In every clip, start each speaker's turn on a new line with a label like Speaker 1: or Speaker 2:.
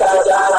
Speaker 1: जय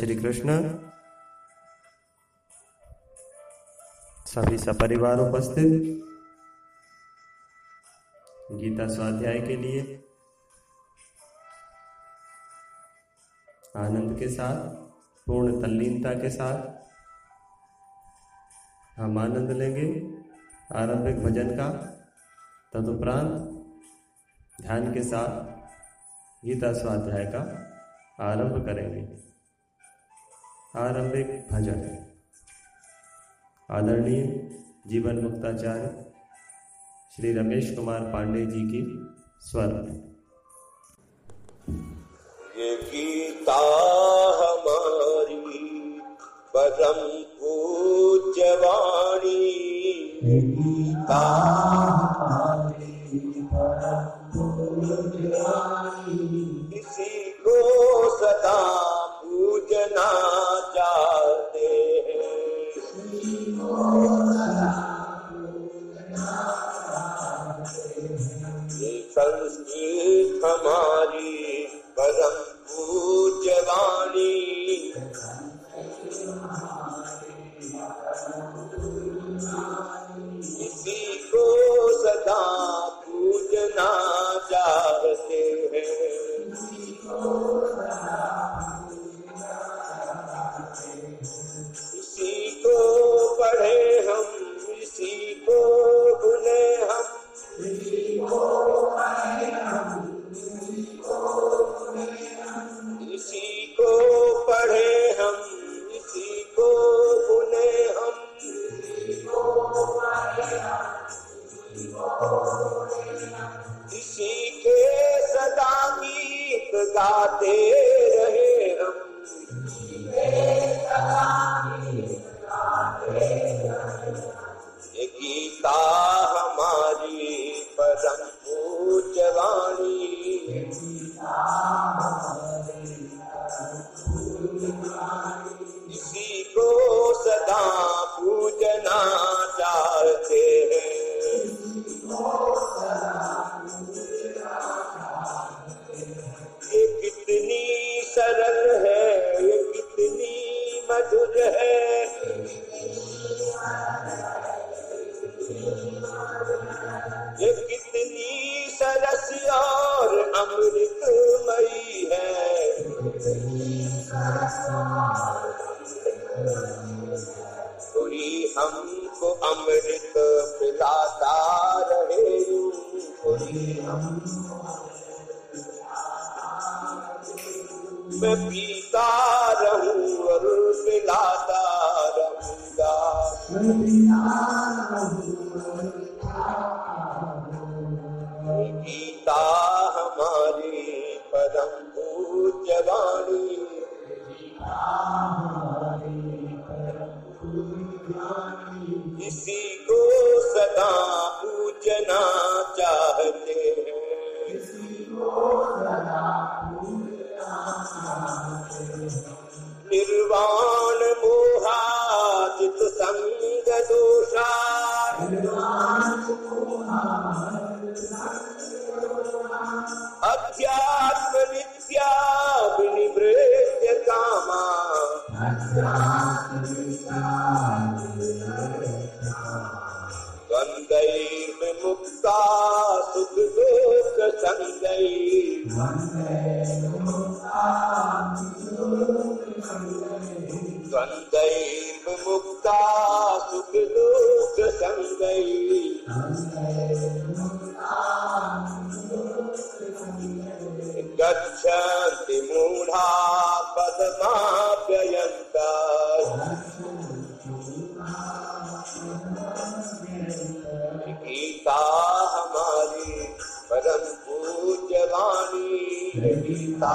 Speaker 1: श्री कृष्ण सभी सपरिवार उपस्थित। गीता स्वाध्याय के लिए। आनंद के साथ, पूर्ण तल्लीनता के साथ। हम आनंद लेंगे आरंभिक भजन का। तदुपरांत ध्यान के साथ गीता स्वाध्याय का आरंभ करेंगे। आरंभिक भजन। आदरणीय जीवन मुक्ताचार्य श्री रमेश कुमार पांडे जी की स्वर
Speaker 2: ये गीता हमारी परम पूज्य वाणी गीता इसी को सदा पूजना हमारी परम पूज्य वाणी अध्यात्मविद्या विनिवृत्य कामा। मुक्ता सुखलोकसङ्गैः द्वन्द्वैर्विमुक्ता सुखलोकसङ्गैः गच्छन्ति मूढा पदमाप्ययन्त। गीता हमारी परम पूज्य वाणी गीता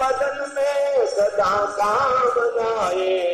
Speaker 2: बदन में सदा कामनाए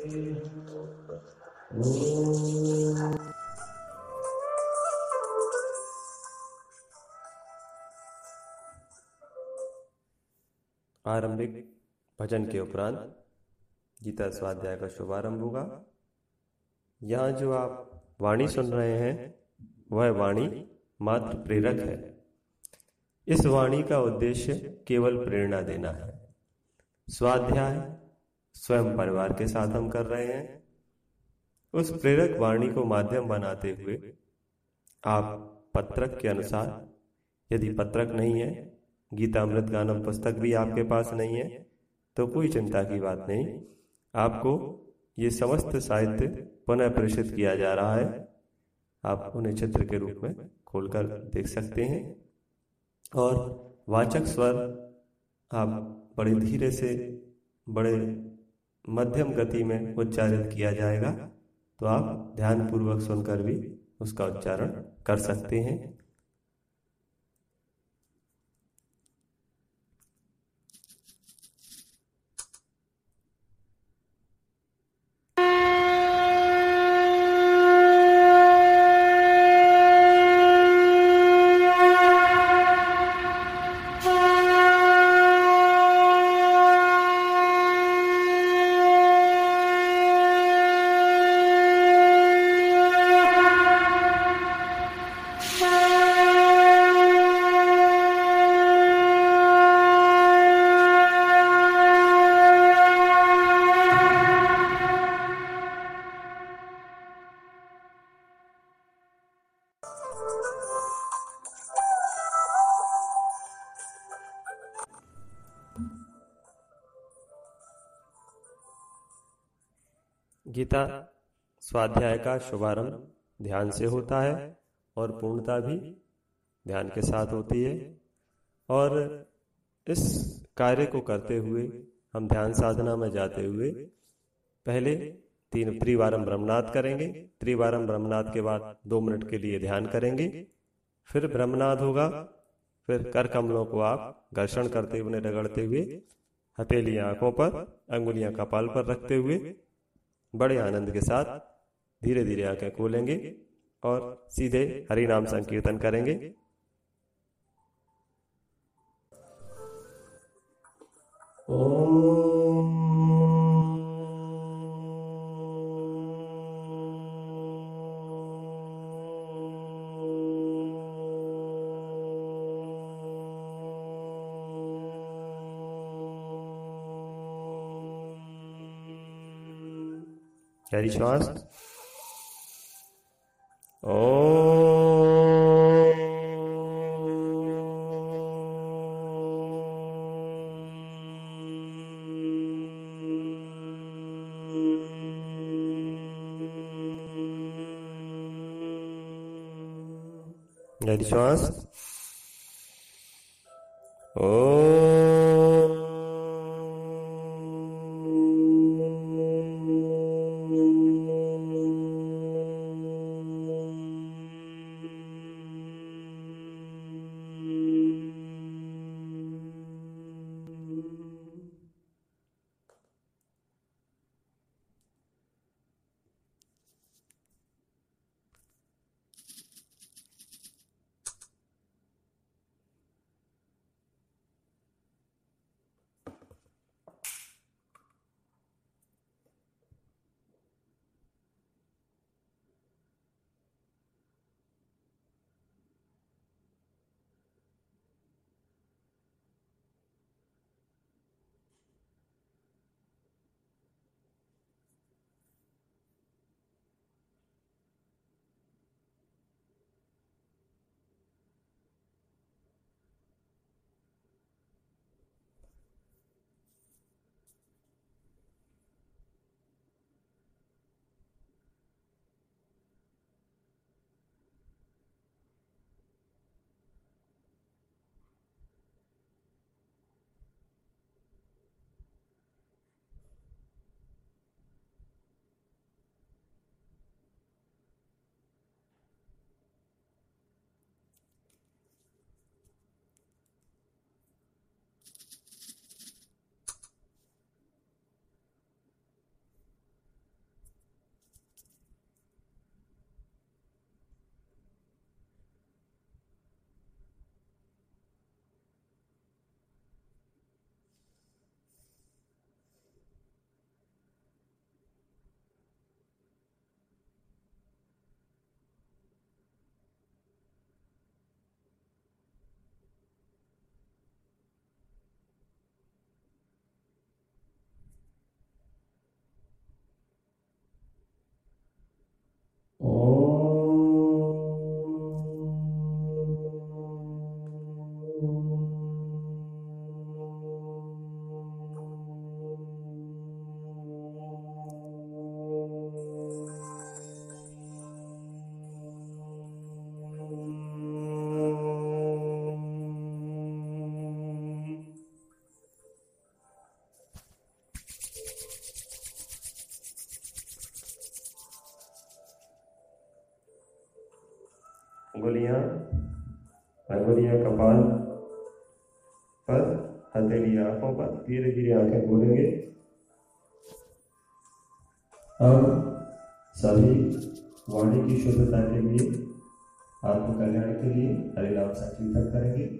Speaker 3: आरंभिक भजन के उपरांत गीता स्वाध्याय का शुभारंभ होगा। यहाँ जो आप वाणी सुन रहे हैं, वह वाणी मात्र प्रेरक है। इस वाणी का उद्देश्य केवल प्रेरणा देना है। स्वाध्याय स्वयं परिवार के साथ हम कर रहे हैं। उस प्रेरक वाणी को माध्यम बनाते हुए आप पत्रक के अनुसार, यदि पत्रक नहीं है गीता अमृत गानम पुस्तक भी आपके पास नहीं है तो कोई चिंता की बात नहीं। आपको ये समस्त साहित्य पुनः प्रेषित किया जा रहा है। आप उन्हें चित्र के रूप में खोलकर देख सकते हैं। और वाचक स्वर आप बड़े धीरे से, बड़े मध्यम गति में उच्चारित किया जाएगा तो आप ध्यानपूर्वक सुनकर भी उसका उच्चारण कर सकते हैं। स्वाध्याय का शुभारंभ ध्यान से होता है और पूर्णता भी ध्यान के साथ होती है। और इस कार्य को करते हुए हम ध्यान साधना में जाते हुए पहले तीन त्रिवारम ब्रह्मनाद करेंगे। त्रिवारम ब्रह्मनाद के बाद दो मिनट के लिए ध्यान करेंगे। फिर ब्रह्मनाद होगा, फिर कर कमलों को आप घर्षण करते हुए रगड़ते हुए हथेलियाँ आँखों पर, अंगुलियाँ कपाल पर रखते हुए, बड़े आनंद के साथ धीरे धीरे आँखें खोलेंगे और सीधे हरि नाम संकीर्तन करेंगे। ओम। हरी श्वास। गहरी श्वास धीरे बोलेंगे। हम सभी वाणी की शुद्धता के लिए, आत्मकल्याण के लिए हरिनाम संकीर्तन करेंगे।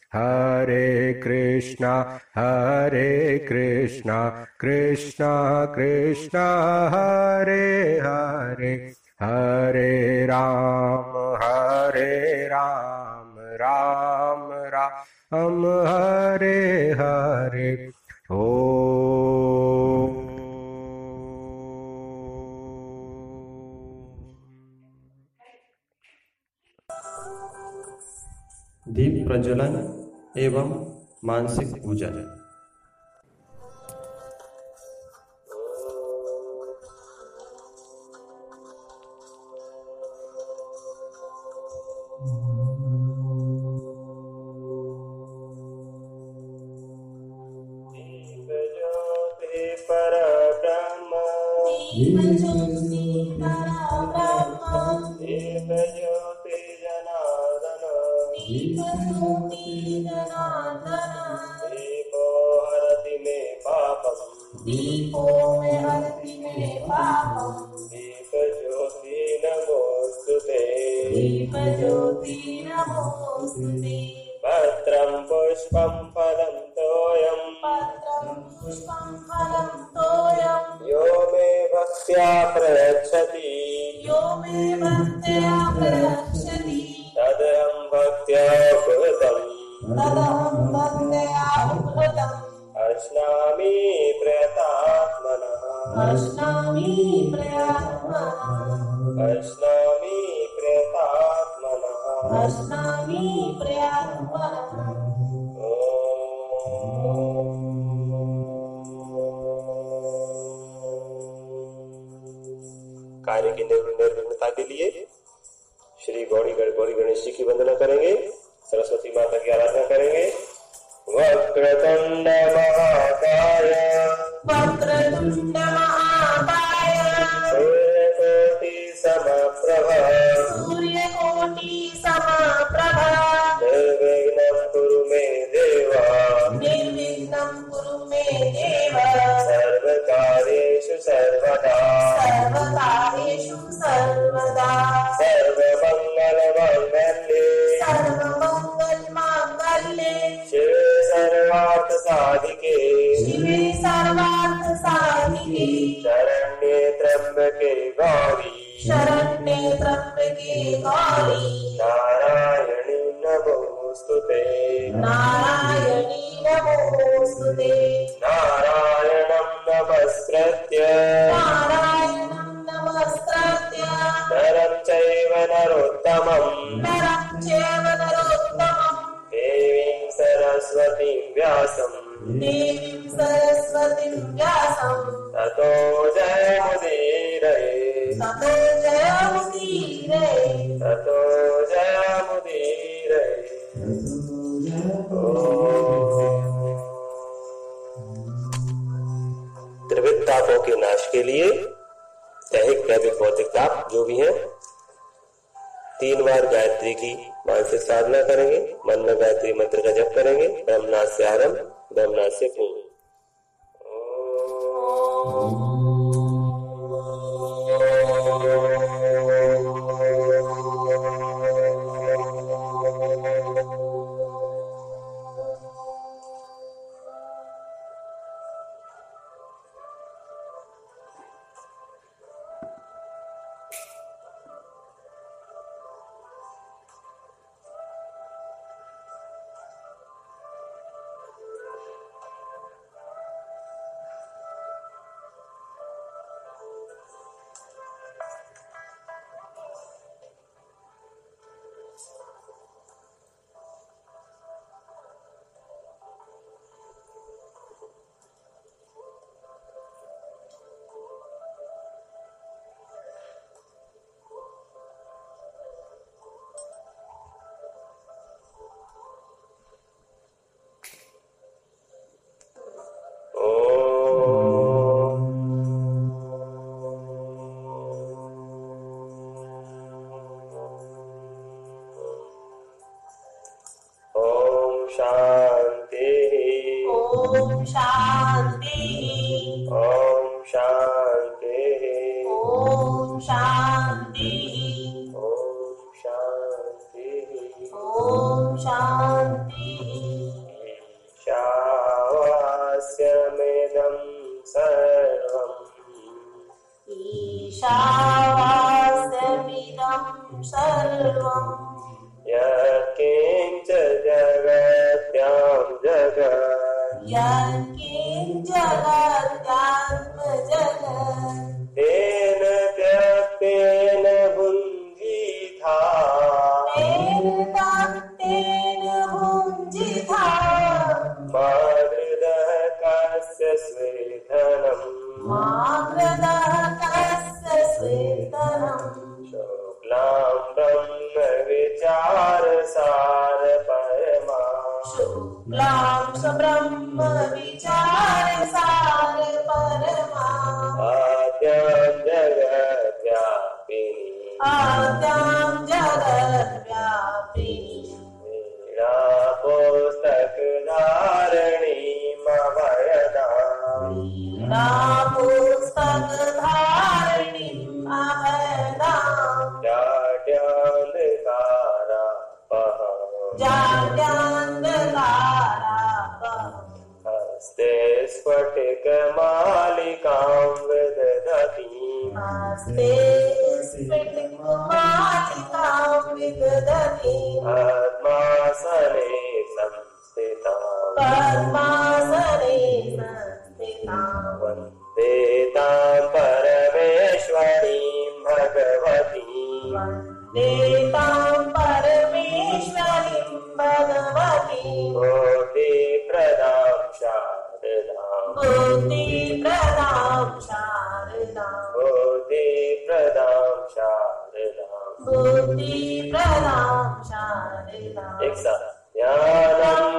Speaker 4: हरे कृष्णा हरे कृष्णा कृष्णा कृष्णा, हरे हरे हरे राम हरे राम राम राम, हरे हरे, ओ।
Speaker 3: दीप प्रज्वलन एवं मानसिक पूजन
Speaker 2: पुष्पं फलं तोयम्।
Speaker 5: पुष्पं फलं तोयं
Speaker 2: यो मे भक्त्या प्रयच्छति।
Speaker 5: यो मे भक्त्या प्रयच्छति।
Speaker 2: तदहं भक्त्या कृतम्
Speaker 5: तदहं भक्त्या कृतम्
Speaker 2: अश्नामि प्रयतात्मनः
Speaker 5: अश्नामि प्रयात्मनः
Speaker 2: अश्नामि प्रयतात्मनः
Speaker 5: अश्नामि प्रयात्मनः
Speaker 2: की निर्- निर्विघ्नता के लिए श्री गौरी गौरी गणेश जी की वंदना करेंगे सरस्वती माता की आराधना करेंगे। वक्रतुंड महाकाय।
Speaker 5: वक्रतुण्ड महाकाय।
Speaker 2: सूर्यकोटि समप्रभ।
Speaker 5: सूर्यकोटि समप्रभा।
Speaker 2: निर्विघ्नं कुरु मे देवा।
Speaker 5: निर्विघ्नं कुरु मे देव।
Speaker 2: सर्वकार्येषु सर्वदा।
Speaker 5: सर्वकार्येषु सर्वदा।
Speaker 2: सर्वमङ्गलमङ्गल्ये
Speaker 5: सर्वमङ्गलमाङ्गल्ये।
Speaker 2: शिवे सर्वार्थ साधिके
Speaker 5: शिवे सर्वार्थसाधिके।
Speaker 2: शरण्ये त्र्यम्बके गौरी।
Speaker 5: शरण्ये त्र्यम्बके गौरी।
Speaker 2: नारायणी नमोऽस्तु ते।
Speaker 5: नारायणी नमोऽस्तुते
Speaker 2: नारायणं नमस्कृत्य।
Speaker 5: नारायणं
Speaker 2: नरं चैव नरोत्तमम्।
Speaker 5: नरं चैव नरोत्तमम्।
Speaker 2: देवीं सरस्वतीं व्यासम्।
Speaker 5: देवीं सरस्वतीं व्यासम्।
Speaker 2: ततो जयमुदीरये।
Speaker 5: ततो जयमुदीरे
Speaker 2: ततो जयमुदीरये। त्रिविध तापों के नाश के लिए दैहिक दैविक भौतिक ताप जो भी है, तीन बार गायत्री की मानसिक साधना करेंगे, मन में गायत्री मंत्र का जप करेंगे, ब्रह्मनाथ से आरंभ, ब्रह्मनाथ से पूर्ण। शारदाम् एक साथ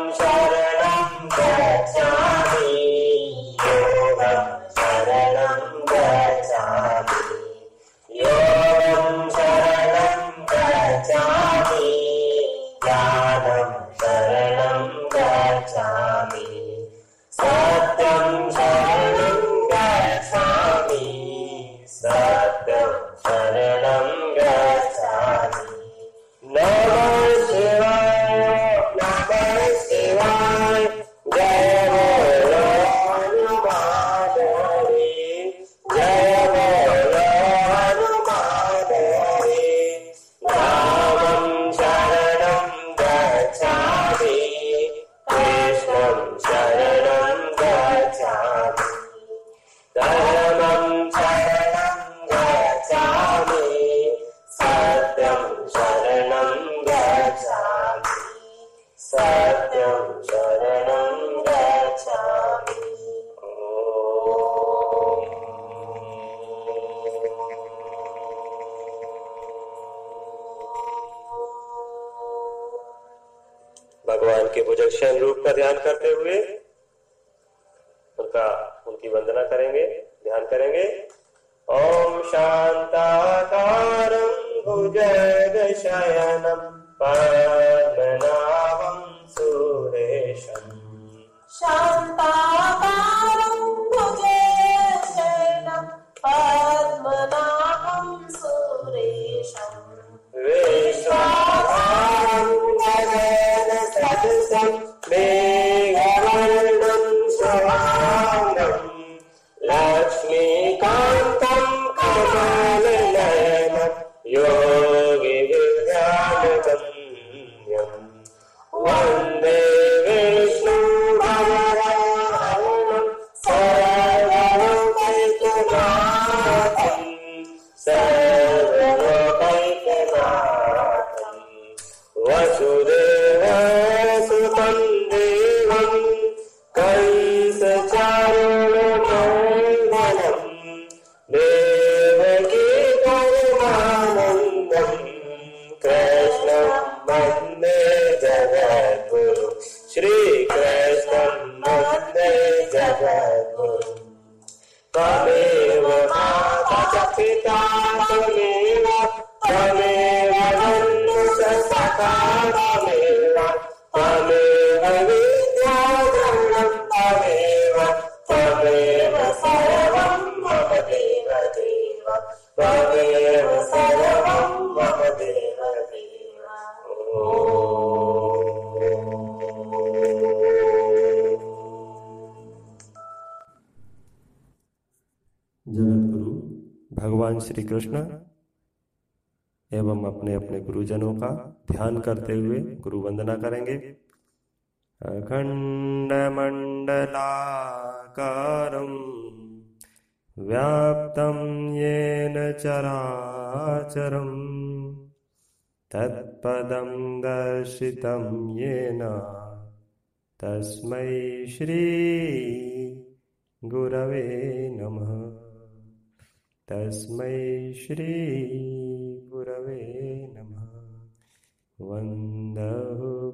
Speaker 2: त्वमेव सर्वं मम देव देव। सर्वं मम देव भगवान
Speaker 3: श्री कृष्ण एवं अपने अपने गुरुजनों का ध्यान करते हुए गुरु वंदना करेंगे। अखंड मंडलाकारं व्याप्तं येन चराचरम् तत्पदं दर्शितं येन तस्मै श्री गुरवे नमः। तस्मै श्री गुरवे नमः।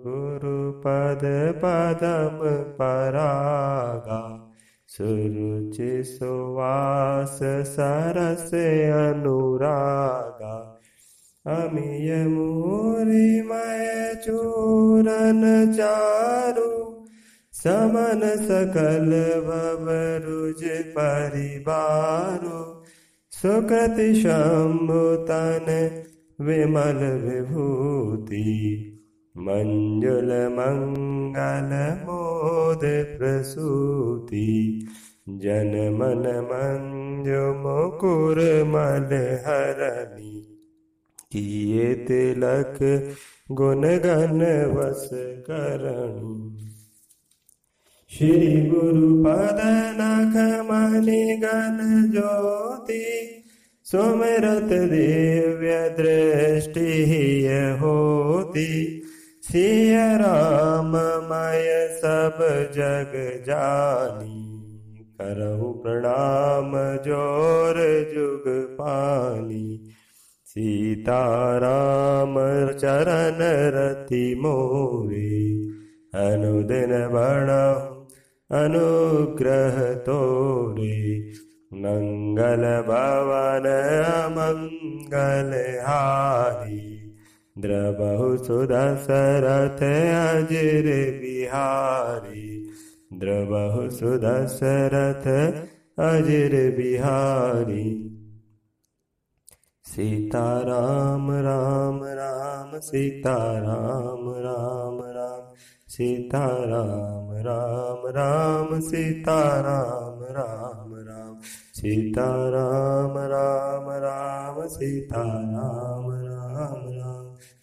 Speaker 3: वन्दहु गुरुपदपदं परागा। सुरुचि सुवास सरस अनुरागा। अमिय मूरिमय चूरन चारु। समन सकल भवरुज परिवारु। सुकृति शम्भुतन विमल विभूति। मञ्जुलमङ्गलमोदप्रसूति मङ्गल बोध प्रसूति जन मन मञ्जु किये तिलक गुणगन वसरणी श्री ज्योति सोमरथ देव्य दृष्टिः होति सिय राम मय सब जग जानी करहु प्रणाम जोर जुग पानी। सीताराम चरण रति मोरे अनुदिन बणहु अनुग्रह तोरे। मंगल भवन मंगल हारी द्रबहु सुधा सरथ अजर बिहारी द्रबहु सुधा सरथ अजर बिहारी सीता राम राम राम सीता राम राम राम सीता राम राम राम सीता राम राम राम सीता राम राम राम सीता राम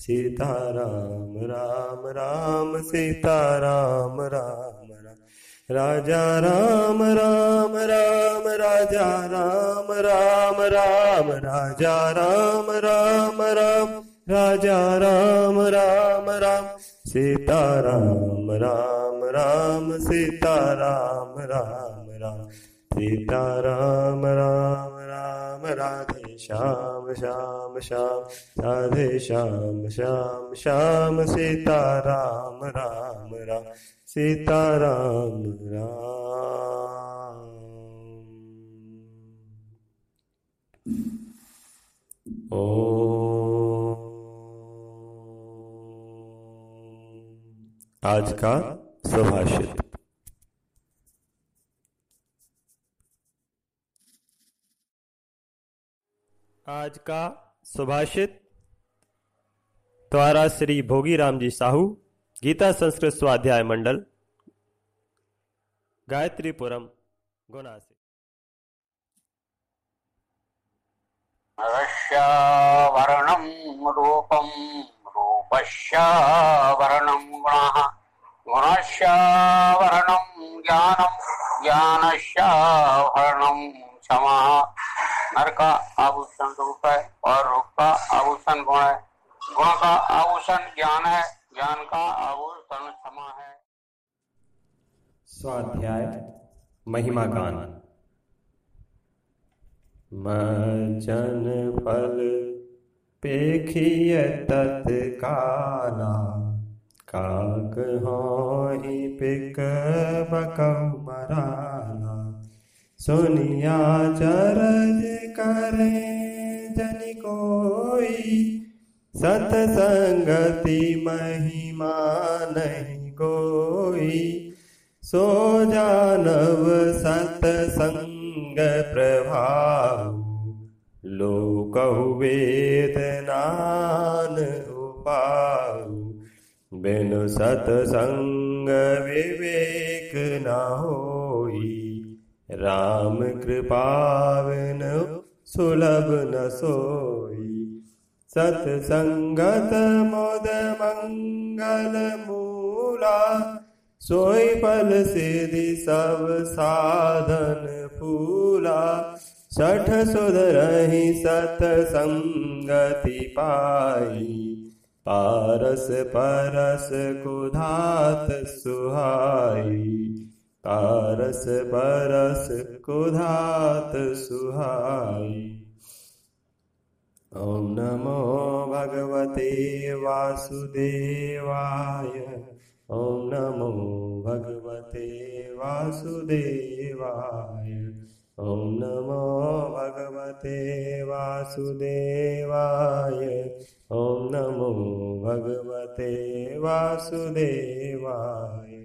Speaker 3: राम राम राम सीताराम राम राम राम राजा राम राम राम राजा राम राम राम राजा राम राम राम राजा राम राम राम सीताराम राम राम सीताराम राम राम सीताराम राम राम राधे श्याम श्याम श्याम, राधे श्याम श्याम श्याम, सीता राम राम सीताराम राम। ओ। आज का सुभाषित। आज का सुभाषित द्वारा श्री भोगी राम जी साहू, गीता संस्कृत स्वाध्याय मंडल, गायत्रीपुरम गुना से
Speaker 6: वरणम रूपम रूपश्यावरणम गुणः। गुणश्यावरणम ज्ञानम ज्ञानश्यावरणम क्षमा। नर का आभूषण रूप है और रूप का आभूषण गुण है। गुण का आभूषण ज्ञान है, ज्ञान का आभूषण क्षमा है।
Speaker 3: स्वाध्याय, महिमा गान। मजन फल पेखिय तत्काला काक होहि पिक बकौ मराला सुनिया चरज करे जन कोई सतसंगति महिमा नहीं कोई। सो जानव सतसंग प्रभाव लोकहु वेदनान उपाऊ बिनु सतसंग विवेक न होई राम कृपावन सुलभ न सोई। सतसंगत मोद मंगल मूला। फल सिद्धि सब साधन फूला। सठ सुधरहि सतसंगति पाई। पारस परस कुधात सुहाई पारस परस कुधात सुहाई। ॐ नमो भगवते वासुदेवाय। ॐ नमो भगवते वासुदेवाय। ॐ नमो भगवते वासुदेवाय। ॐ नमो भगवते वासुदेवाय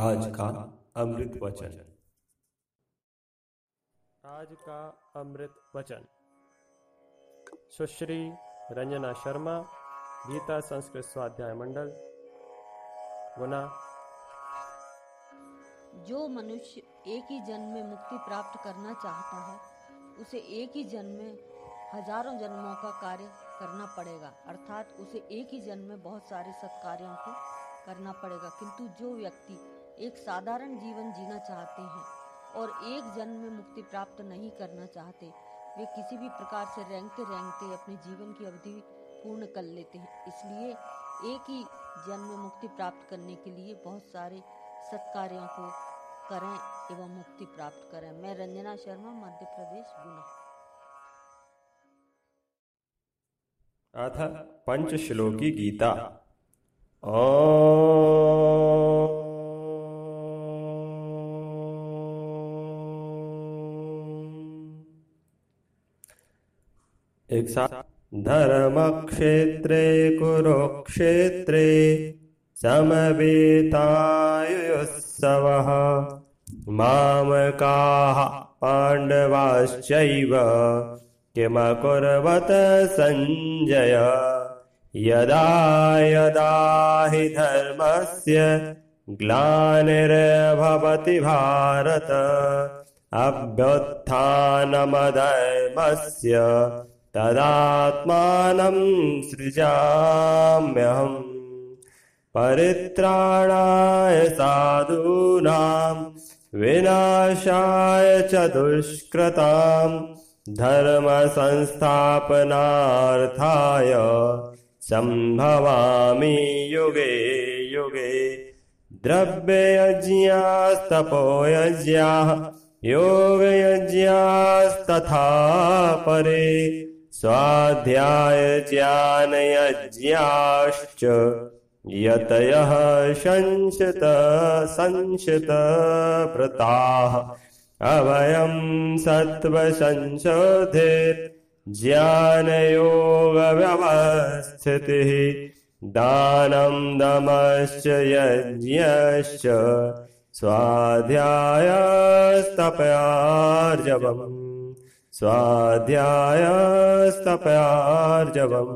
Speaker 3: आज का अमृत वचन। आज का अमृत वचन। सुश्री रंजना शर्मा गीता संस्कृत स्वाध्याय मंडल गुना।
Speaker 7: जो मनुष्य एक ही जन्म में मुक्ति प्राप्त करना चाहता है उसे एक ही जन्म में हज़ारों जन्मों का कार्य करना पड़ेगा। अर्थात उसे एक ही जन्म में बहुत सारे सत्कार्यों को करना पड़ेगा। किंतु जो व्यक्ति एक साधारण जीवन जीना चाहते हैं और एक जन्म में मुक्ति प्राप्त नहीं करना चाहते वे किसी भी प्रकार से रेंगते रेंगते अपने जीवन की अवधि पूर्ण कर लेते हैं। इसलिए एक ही जन्म में मुक्ति प्राप्त करने के लिए बहुत सारे सत्कार्यों को करें एवं मुक्ति प्राप्त करें। मैं रंजना शर्मा मध्य प्रदेश गुना।
Speaker 3: अथ पंचश्लोकी गीता। एक साथ धर्म क्षेत्रे कुरुक्षेत्रे समवेतायुत्सवः मामकाः पाण्डवाश्चैव किमकुर्वत सञ्जय यदा यदा हि धर्मस्य ग्लानिर्भवति भारत, अभ्युत्थानमधर्मस्य तदात्मानं सृजाम्यहम् परित्राणाय साधूनां विनाशाय च दुष्कृताम् धर्मसंस्थापनार्थाय सम्भवामि युगे युगे। द्रव्ययज्ञास्तपोयज्ञाः योगयज्ञास्तथा परे। स्वाध्यायज्ञानयज्ञाश्च यतयः संशत संशतव्रताः अभयं सत्त्वसंशोधिर्ज्ञानयोगव्यवस्थितिः दानं दमश्च यज्ञश्च स्वाध्यायस्तपयार्जवम्। स्वाध्यायस्तपयार्जवम्।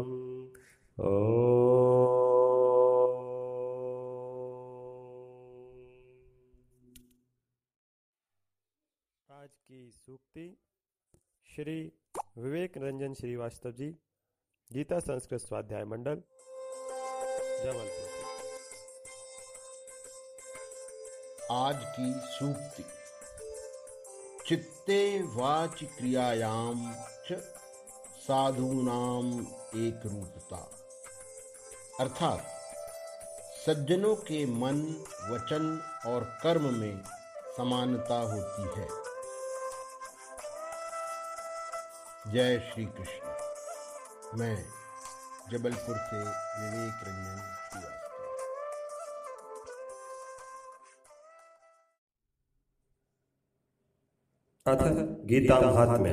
Speaker 3: आज की सूक्ति, श्री विवेक रंजन श्रीवास्तव जी, गीता संस्कृत स्वाध्याय मंडल, जबलपुर।
Speaker 8: आज की सूक्ति। चित्ते वाच क्रियायाम च साधूनाम एक रूपता अर्थात, सज्जनों के मन, वचन और कर्म में समानता होती है। जय श्री कृष्ण। मैं जबलपुर से विवेक रंजन।
Speaker 3: अथ गीता महात्म्य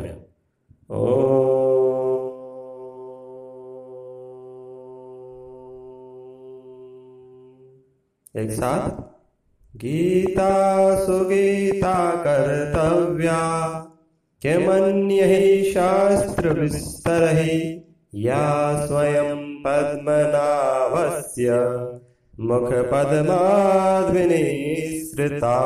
Speaker 3: ओ। एक साथ। गीता सुगीता कर्तव्या के मन्य ही शास्त्र विस्तर ही या स्वयं पद्मनाभस्य मुख पद्माद्विनी श्रुता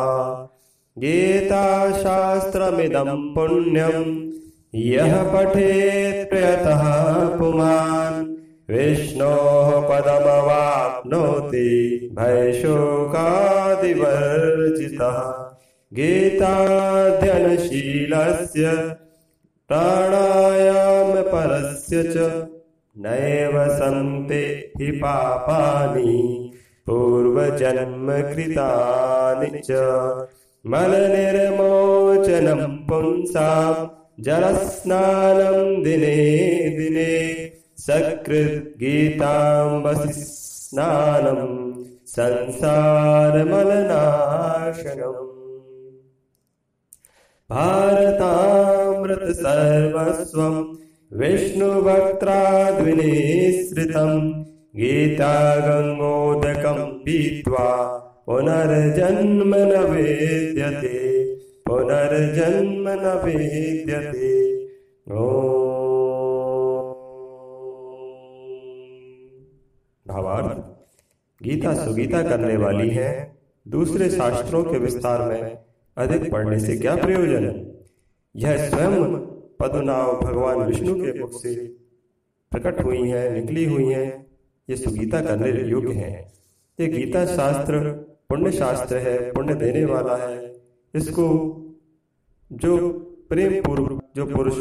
Speaker 3: गीताशास्त्रमिदं पुण्यम् यः पठेत् प्रयतः पुमान्। विष्णोः पदमवाप्नोति भयशोकादिवर्जितः। गीताध्ययनशीलस्य प्राणायामपरस्य च नैव सन्ति हि पापानि। पूर्वजन्मकृतानि च। मलनिर्मोचनं पुंसां जलस्नानं दिने दिने सकृद्गीताम्बसि स्नानं संसारमलनाशनम् भारतामृत सर्वस्वं विष्णुवक्त्राद्विनिसृतं गीता गङ्गोदकं पीत्वा पुनर्जन्म न वेद्यते पुनर्जन्म न वेद्यते भावार्थ, गीता सुगीता करने वाली है। दूसरे शास्त्रों के विस्तार में अधिक पढ़ने से क्या प्रयोजन? यह स्वयं पद्मनाभ भगवान विष्णु के मुख से प्रकट हुई है, निकली हुई है। ये सुगीता करने योग्य है। ये गीता शास्त्र पुण्य शास्त्र है, पुण्य देने वाला है। इसको जो प्रेम पूर्व जो पुरुष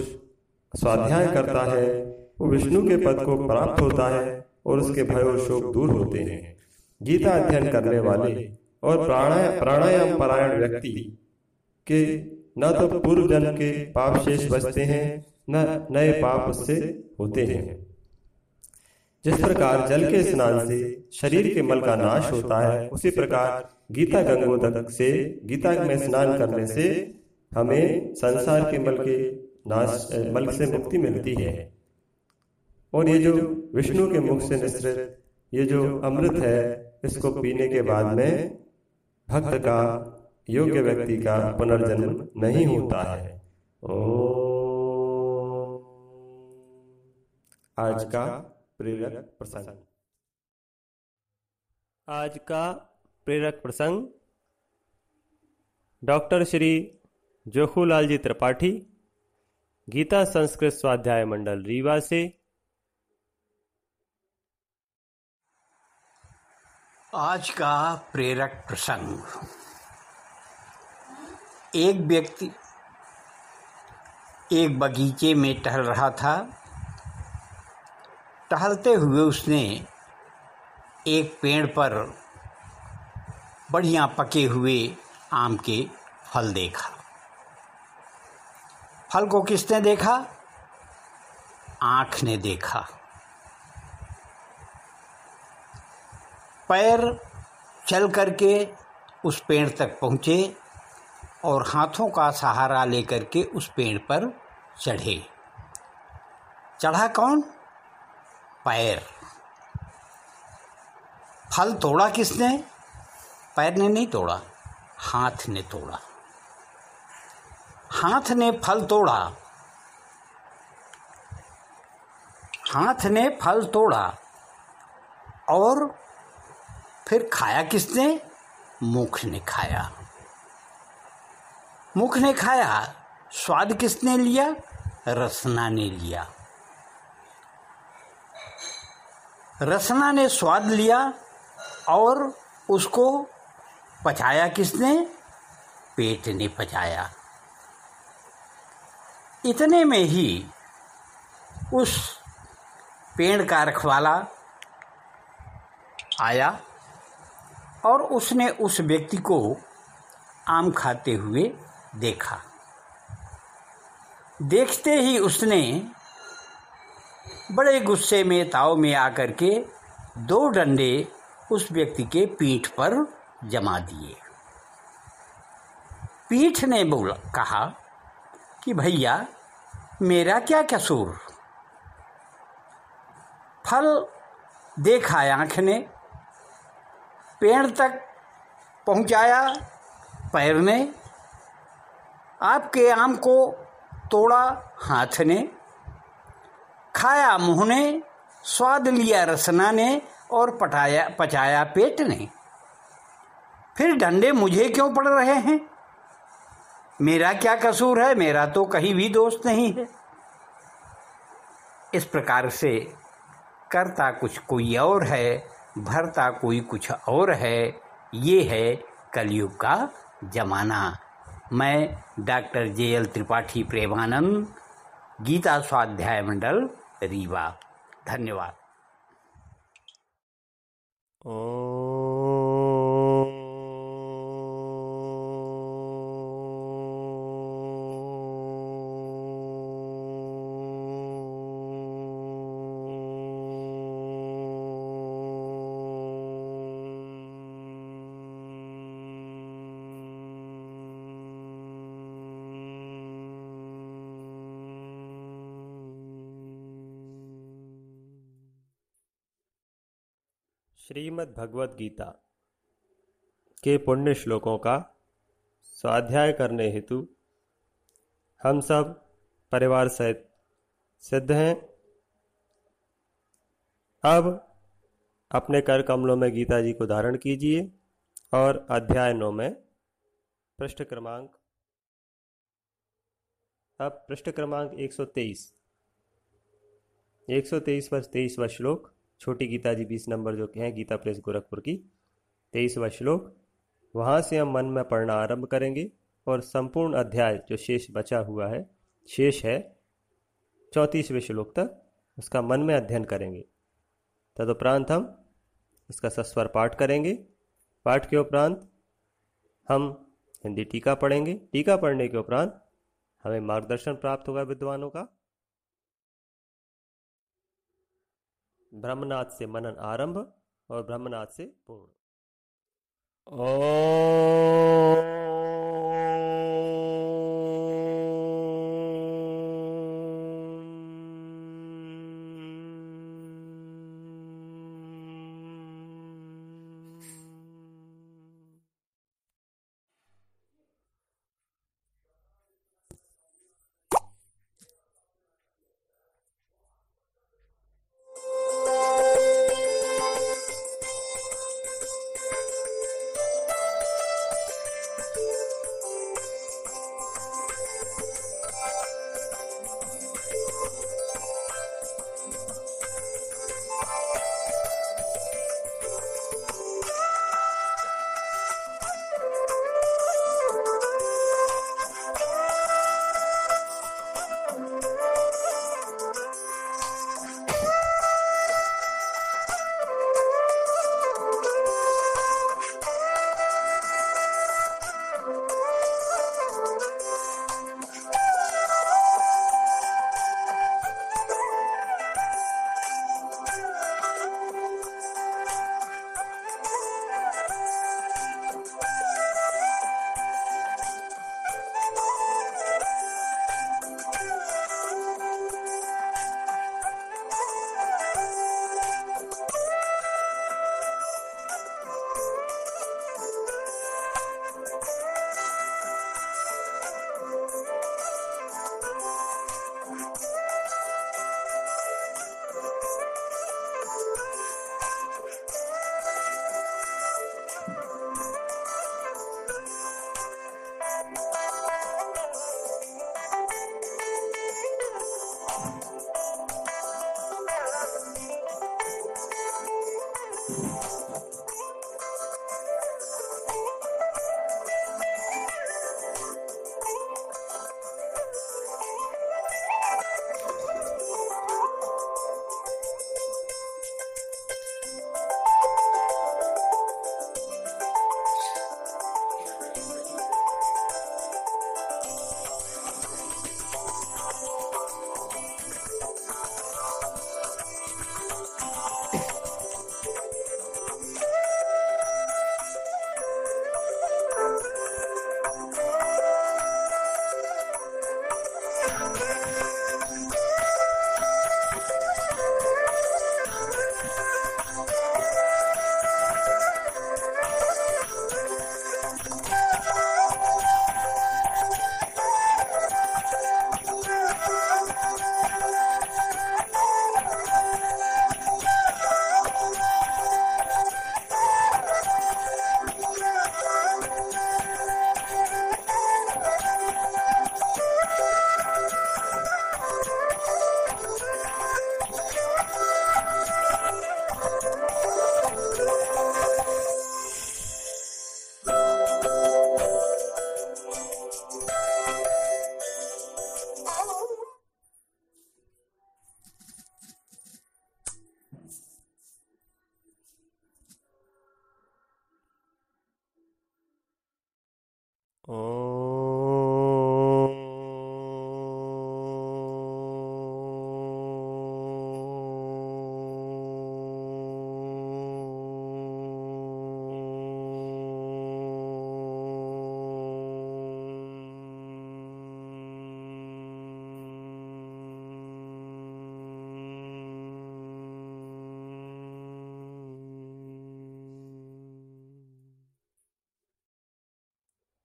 Speaker 3: स्वाध्याय करता है, वो विष्णु के पद को प्राप्त होता है और उसके भय और शोक दूर होते हैं। गीता अध्ययन करने वाले और प्राणायाम प्राणायाम परायण व्यक्ति के न तो पूर्व जन्म के पाप शेष बचते हैं, न नए पाप उससे होते हैं। जिस प्रकार जल के स्नान से शरीर के मल का नाश होता है उसी प्रकार गीता गंगोदक से गीता में स्नान करने से हमें संसार के मल के नाश मल से मुक्ति मिलती है। और ये जो विष्णु के मुख से निश्रित ये जो अमृत है इसको पीने के बाद में भक्त का योग्य व्यक्ति का पुनर्जन्म नहीं होता है। ओ आज का प्रेरक प्रसंग। आज का प्रेरक प्रसंग डॉक्टर श्री जोखूलाल जी त्रिपाठी गीता संस्कृत स्वाध्याय मंडल रीवा से।
Speaker 6: आज का प्रेरक प्रसंग। एक व्यक्ति एक बगीचे में टहल रहा था। टहलते हुए उसने एक पेड़ पर बढ़िया पके हुए आम के फल देखा। फल को किसने देखा? आँख ने देखा। पैर चल करके उस पेड़ तक पहुँचे और हाथों का सहारा लेकर के उस पेड़ पर चढ़े। चढ़ा कौन? पैर। फल तोड़ा किसने? पैर ने नहीं तोड़ा, हाथ ने तोड़ा। हाथ ने फल तोड़ा। हाथ ने फल तोड़ा। और फिर खाया किसने? मुख ने खाया। मुख ने खाया, स्वाद किसने लिया? रसना ने लिया। रसना ने स्वाद लिया और उसको पचाया किसने? पेट ने पचाया। इतने में ही उस पेड़ का रखवाला आया और उसने उस व्यक्ति को आम खाते हुए देखा। देखते ही उसने बड़े गुस्से में ताव में आकर के दो डंडे उस व्यक्ति के पीठ पर जमा दिए। पीठ ने बोला, कहा कि भैया, मेरा क्या कसूर? फल देखा आँख ने, पेड़ तक पहुँचाया पैर ने, आपके आम को तोड़ा हाथ ने खाया मुँह ने, स्वाद लिया रसना ने और पटाया, पचाया पेट ने। फिर डंडे मुझे क्यों पड़ रहे हैं? मेरा क्या कसूर है? मेरा तो कहीं भी दोस्त नहीं है। इस प्रकार से करता कुछ कोई और है, भरता कोई कुछ और है, ये है कलयुग का जमाना। मैं doctor J L Tripathi Premanand, Gita Swadhyay Mandal Rewa धन्यवाद।
Speaker 3: श्रीमद् भगवत गीता के पुण्य श्लोकों का स्वाध्याय करने हेतु हम सब परिवार सहित सिद्ध हैं। अब अपने कर कमलों में गीता जी को धारण कीजिए और अध्याय नौ में पृष्ठ क्रमांक अब पृष्ठ क्रमांक 123 123 पर तेईसवा श्लोक। छोटी गीता जी बीस नंबर जो हैं, गीता प्रेस गोरखपुर की, तेईसवा श्लोक, वहाँ से हम मन में पढ़ना आरंभ करेंगे और संपूर्ण अध्याय जो शेष बचा हुआ है, शेष है, चौंतीसवें श्लोक तक उसका मन में अध्ययन करेंगे। तदुपरांत हम इसका सस्वर पाठ करेंगे। पाठ के उपरांत हम हिंदी टीका पढ़ेंगे। टीका पढ़ने के उपरांत हमें मार्गदर्शन प्राप्त होगा विद्वानों का। ब्रह्मनाथ से मनन आरंभ और ब्रह्मनाथ से पूर्ण।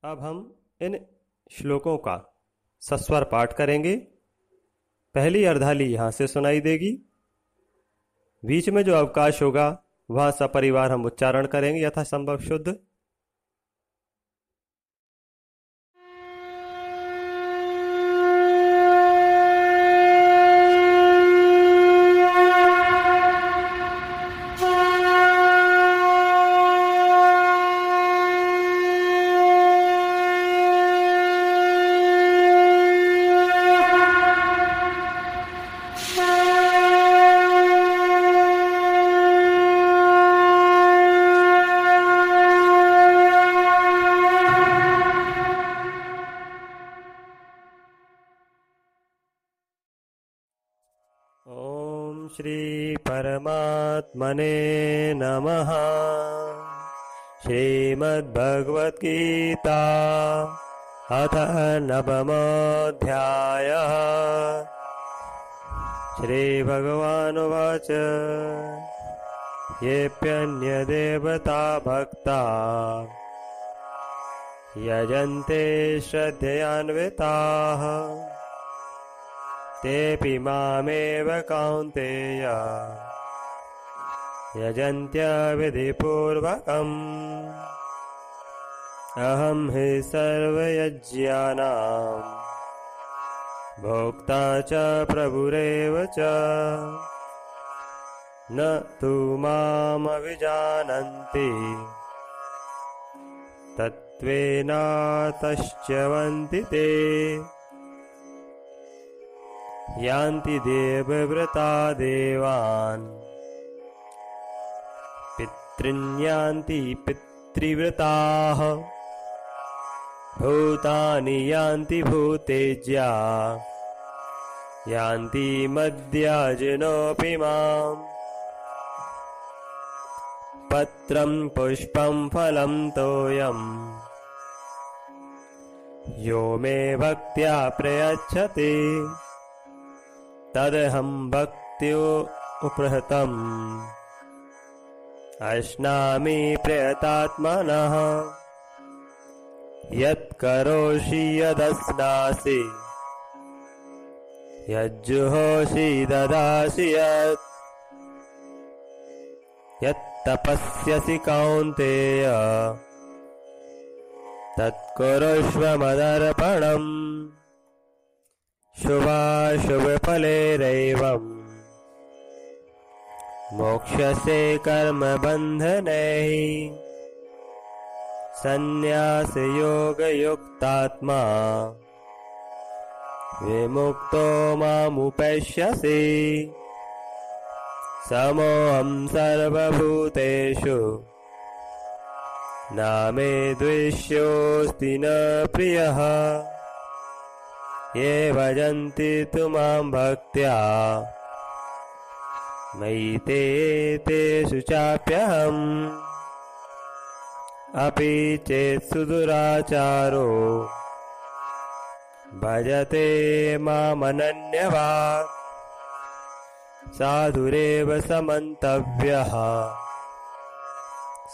Speaker 3: अब हम इन श्लोकों का सस्वर पाठ करेंगे। पहली अर्धाली यहाँ से सुनाई देगी। बीच में जो अवकाश होगा, वह सपरिवार हम उच्चारण करेंगे यथा संभव शुद्ध ॐ श्रीपरमात्मने नमः। श्रीमद्भगवद्गीता अथ नवमोऽध्यायः। श्रीभगवानुवाच। येऽप्यन्यदेवता भक्ता। यजन्ते श्रद्धयान्विताः। तेऽपि मामेव कौन्तेय। यजन्त्यविधिपूर्वकम्। अहं हि सर्वयज्ञानाम्। भोक्ता च प्रभुरेव च। न तु मामविजानन्ति तत्त्वेनातश्च्यवन्ति ते। यान्ति देवव्रता देवान्। पितृन्यान्ति पितृव्रताः भूतानि यान्ति भूतेज्या। यान्ति मद्याजिनोऽपि माम्। पत्रं, पुष्पं, फलं तोयम्। यो मे भक्त्या प्रयच्छति। तदहं भक्त्यो उपहृतम्। अश्नामि प्रयतात्मनः यत्करोषि यदस्नासि यज्जुहोषि ददासि यत्। यत्तपस्यसि कौन्तेय तत्कुरुष्व मदर्पणम् शुभाशुभफलेरैवम् मोक्षसे कर्मबन्धनैः सन्न्यासयोगयुक्तात्मा विमुक्तो मामुपैष्यसि समोऽहं सर्वभूतेषु। न मे द्वेष्योऽस्ति न प्रियः। ये भजन्ति तु माँ भक्त्या। मयि ते तेषु चाप्यहम् अपि चेत् सुदुराचारो। भजते मामनन्यवाक् साधुरेव समन्तव्यः।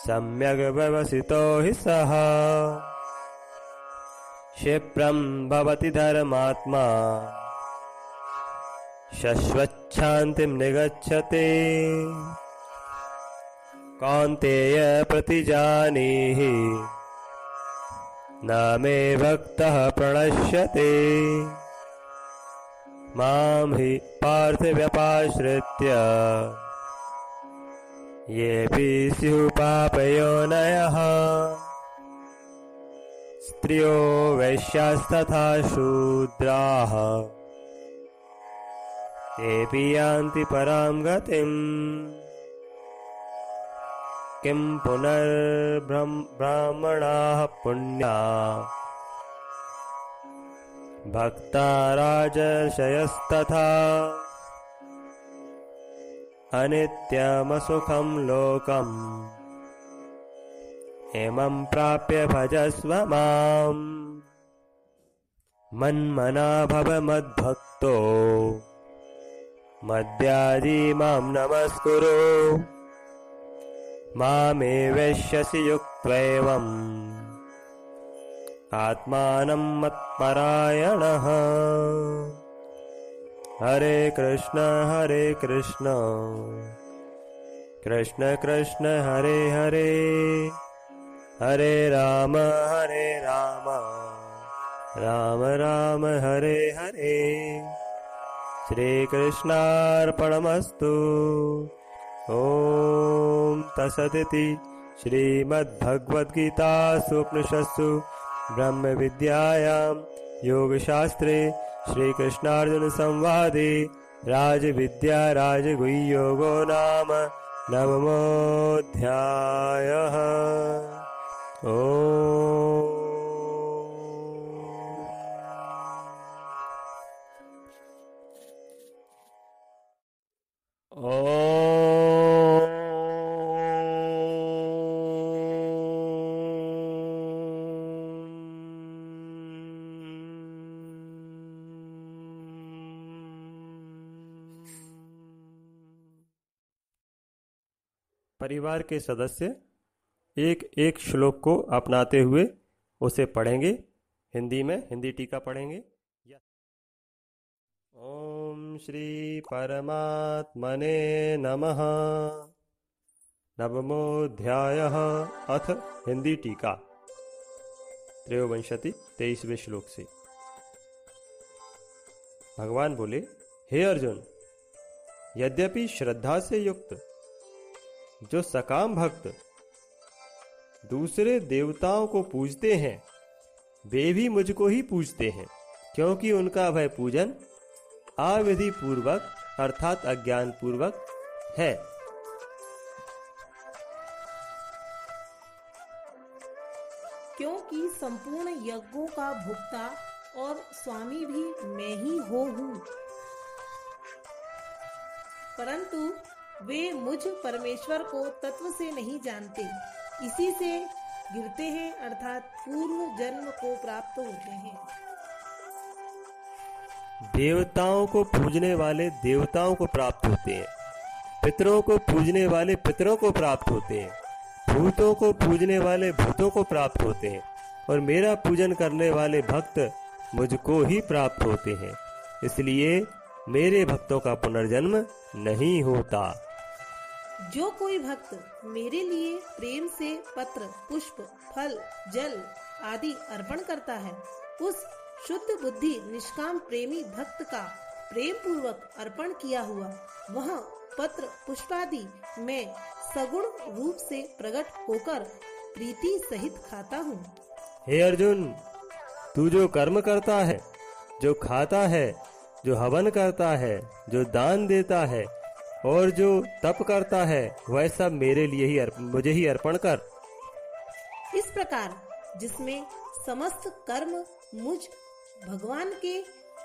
Speaker 3: सम्यग् व्यवसितो हि सः। क्षिप्रं भवति धर्मात्मा शश्वच्छान्तिं निगच्छति। कौन्तेय प्रतिजानीहि न मे भक्तः प्रणश्यते। माँ हि पार्थिव्यपाश्रित्य। येऽपि स्युः पापयोनयः स्त्रियो वैश्यास्तथा शूद्राः। तेऽपि परां गतिम् किं पुनर्ब्राह्मणाः पुण्या। भक्ता राजर्षयस्तथा अनित्यमसुखं लोकम्। इमं प्राप्य भजस्व माम्। मन्मना भव मद्भक्तो। मद्याजी माँ नमस्कुरु। मामे वैश्यसि युक्त्वैवम्। आत्मानं मत्परायणः। हरे कृष्ण हरे कृष्ण। कृष्ण कृष्ण, हरे हरे। हरे राम हरे राम। राम राम, हरे हरे। श्रीकृष्णार्पणमस्तु। ॐ तसदिति श्रीमद्भगवद्गीतासु उपनिषत्सु ब्रह्मविद्यायां योगशास्त्रे श्रीकृष्णार्जुनसंवादे राजविद्या राजगुह्योगो नाम नवमोऽध्यायः। ॐ परिवार के सदस्य एक एक श्लोक को अपनाते हुए उसे पढ़ेंगे। हिंदी में हिंदी टीका पढ़ेंगे। ओम श्री परमात्मने नमः। नवमोध्यायः अथ हिंदी टीका। त्रयोवंशति, तेईसवें श्लोक से। भगवान बोले, हे अर्जुन, यद्यपि श्रद्धा से युक्त, जो सकाम भक्त, दूसरे देवताओं को पूजते हैं, वे भी मुझको ही पूजते हैं, क्योंकि उनका भय पूजन अविधि पूर्वक अर्थात अज्ञान पूर्वक है।
Speaker 9: क्योंकि संपूर्ण यज्ञों का भुक्ता और स्वामी भी मैं ही हो हूँ। परंतु वे मुझ परमेश्वर को तत्व से नहीं जानते। इसी से गिरते हैं, अर्थात पूर्व जन्म को प्राप्त होते हैं।
Speaker 3: देवताओं को पूजने वाले देवताओं को प्राप्त होते हैं। पितरों को पूजने वाले पितरों को प्राप्त होते हैं। भूतों को पूजने वाले भूतों को प्राप्त होते हैं। और मेरा पूजन करने वाले भक्त मुझको ही प्राप्त होते हैं। इसलिए मेरे भक्तों का पुनर्जन्म नहीं होता।
Speaker 9: जो कोई भक्त मेरे लिए प्रेम से पत्र, पुष्प, फल, जल आदि अर्पण करता है, उस शुद्ध बुद्धि निष्काम प्रेमी भक्त का प्रेम पूर्वक अर्पण किया हुआ वह पत्र पुष्पादि में सगुण रूप से प्रकट होकर प्रीति सहित खाता हूँ।
Speaker 3: हे अर्जुन तू जो कर्म करता है जो खाता है जो हवन करता है जो दान देता है और जो तप करता है वह सब मेरे लिए ही अर्प, मुझे ही अर्पण कर।
Speaker 9: इस प्रकार जिसमें समस्त कर्म मुझ भगवान के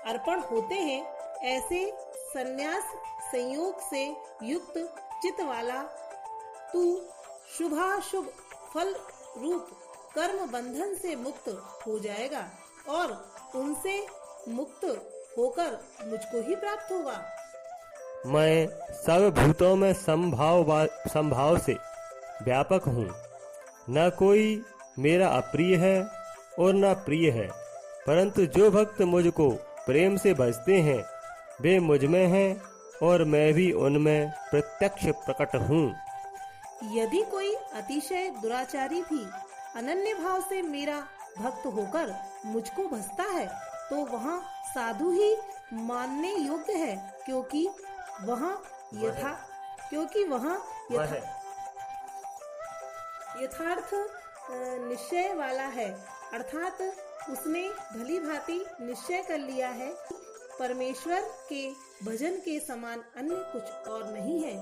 Speaker 9: अर्पण होते हैं, ऐसे संन्यास संयोग से युक्त चित वाला तू शुभाशुभ फल रूप कर्म बंधन से मुक्त हो जाएगा और उनसे मुक्त होकर मुझको ही प्राप्त होगा।
Speaker 3: मैं सब भूतों में संभाव संभाव से व्यापक हूँ। न कोई मेरा अप्रिय है और न प्रिय है। परंतु जो भक्त मुझको प्रेम से भजते हैं वे मुझमें हैं और मैं भी उनमें प्रत्यक्ष प्रकट हूँ।
Speaker 9: यदि कोई अतिशय दुराचारी भी अनन्य भाव से मेरा भक्त होकर मुझको भसता है तो वहाँ साधु ही मानने योग्य है क्योंकि वहाँ यथा क्योंकि वहाँ यथा, यथार्थ निश्चय वाला है अर्थात उसने भली भांति निश्चय कर लिया है परमेश्वर के भजन के समान अन्य कुछ और नहीं है।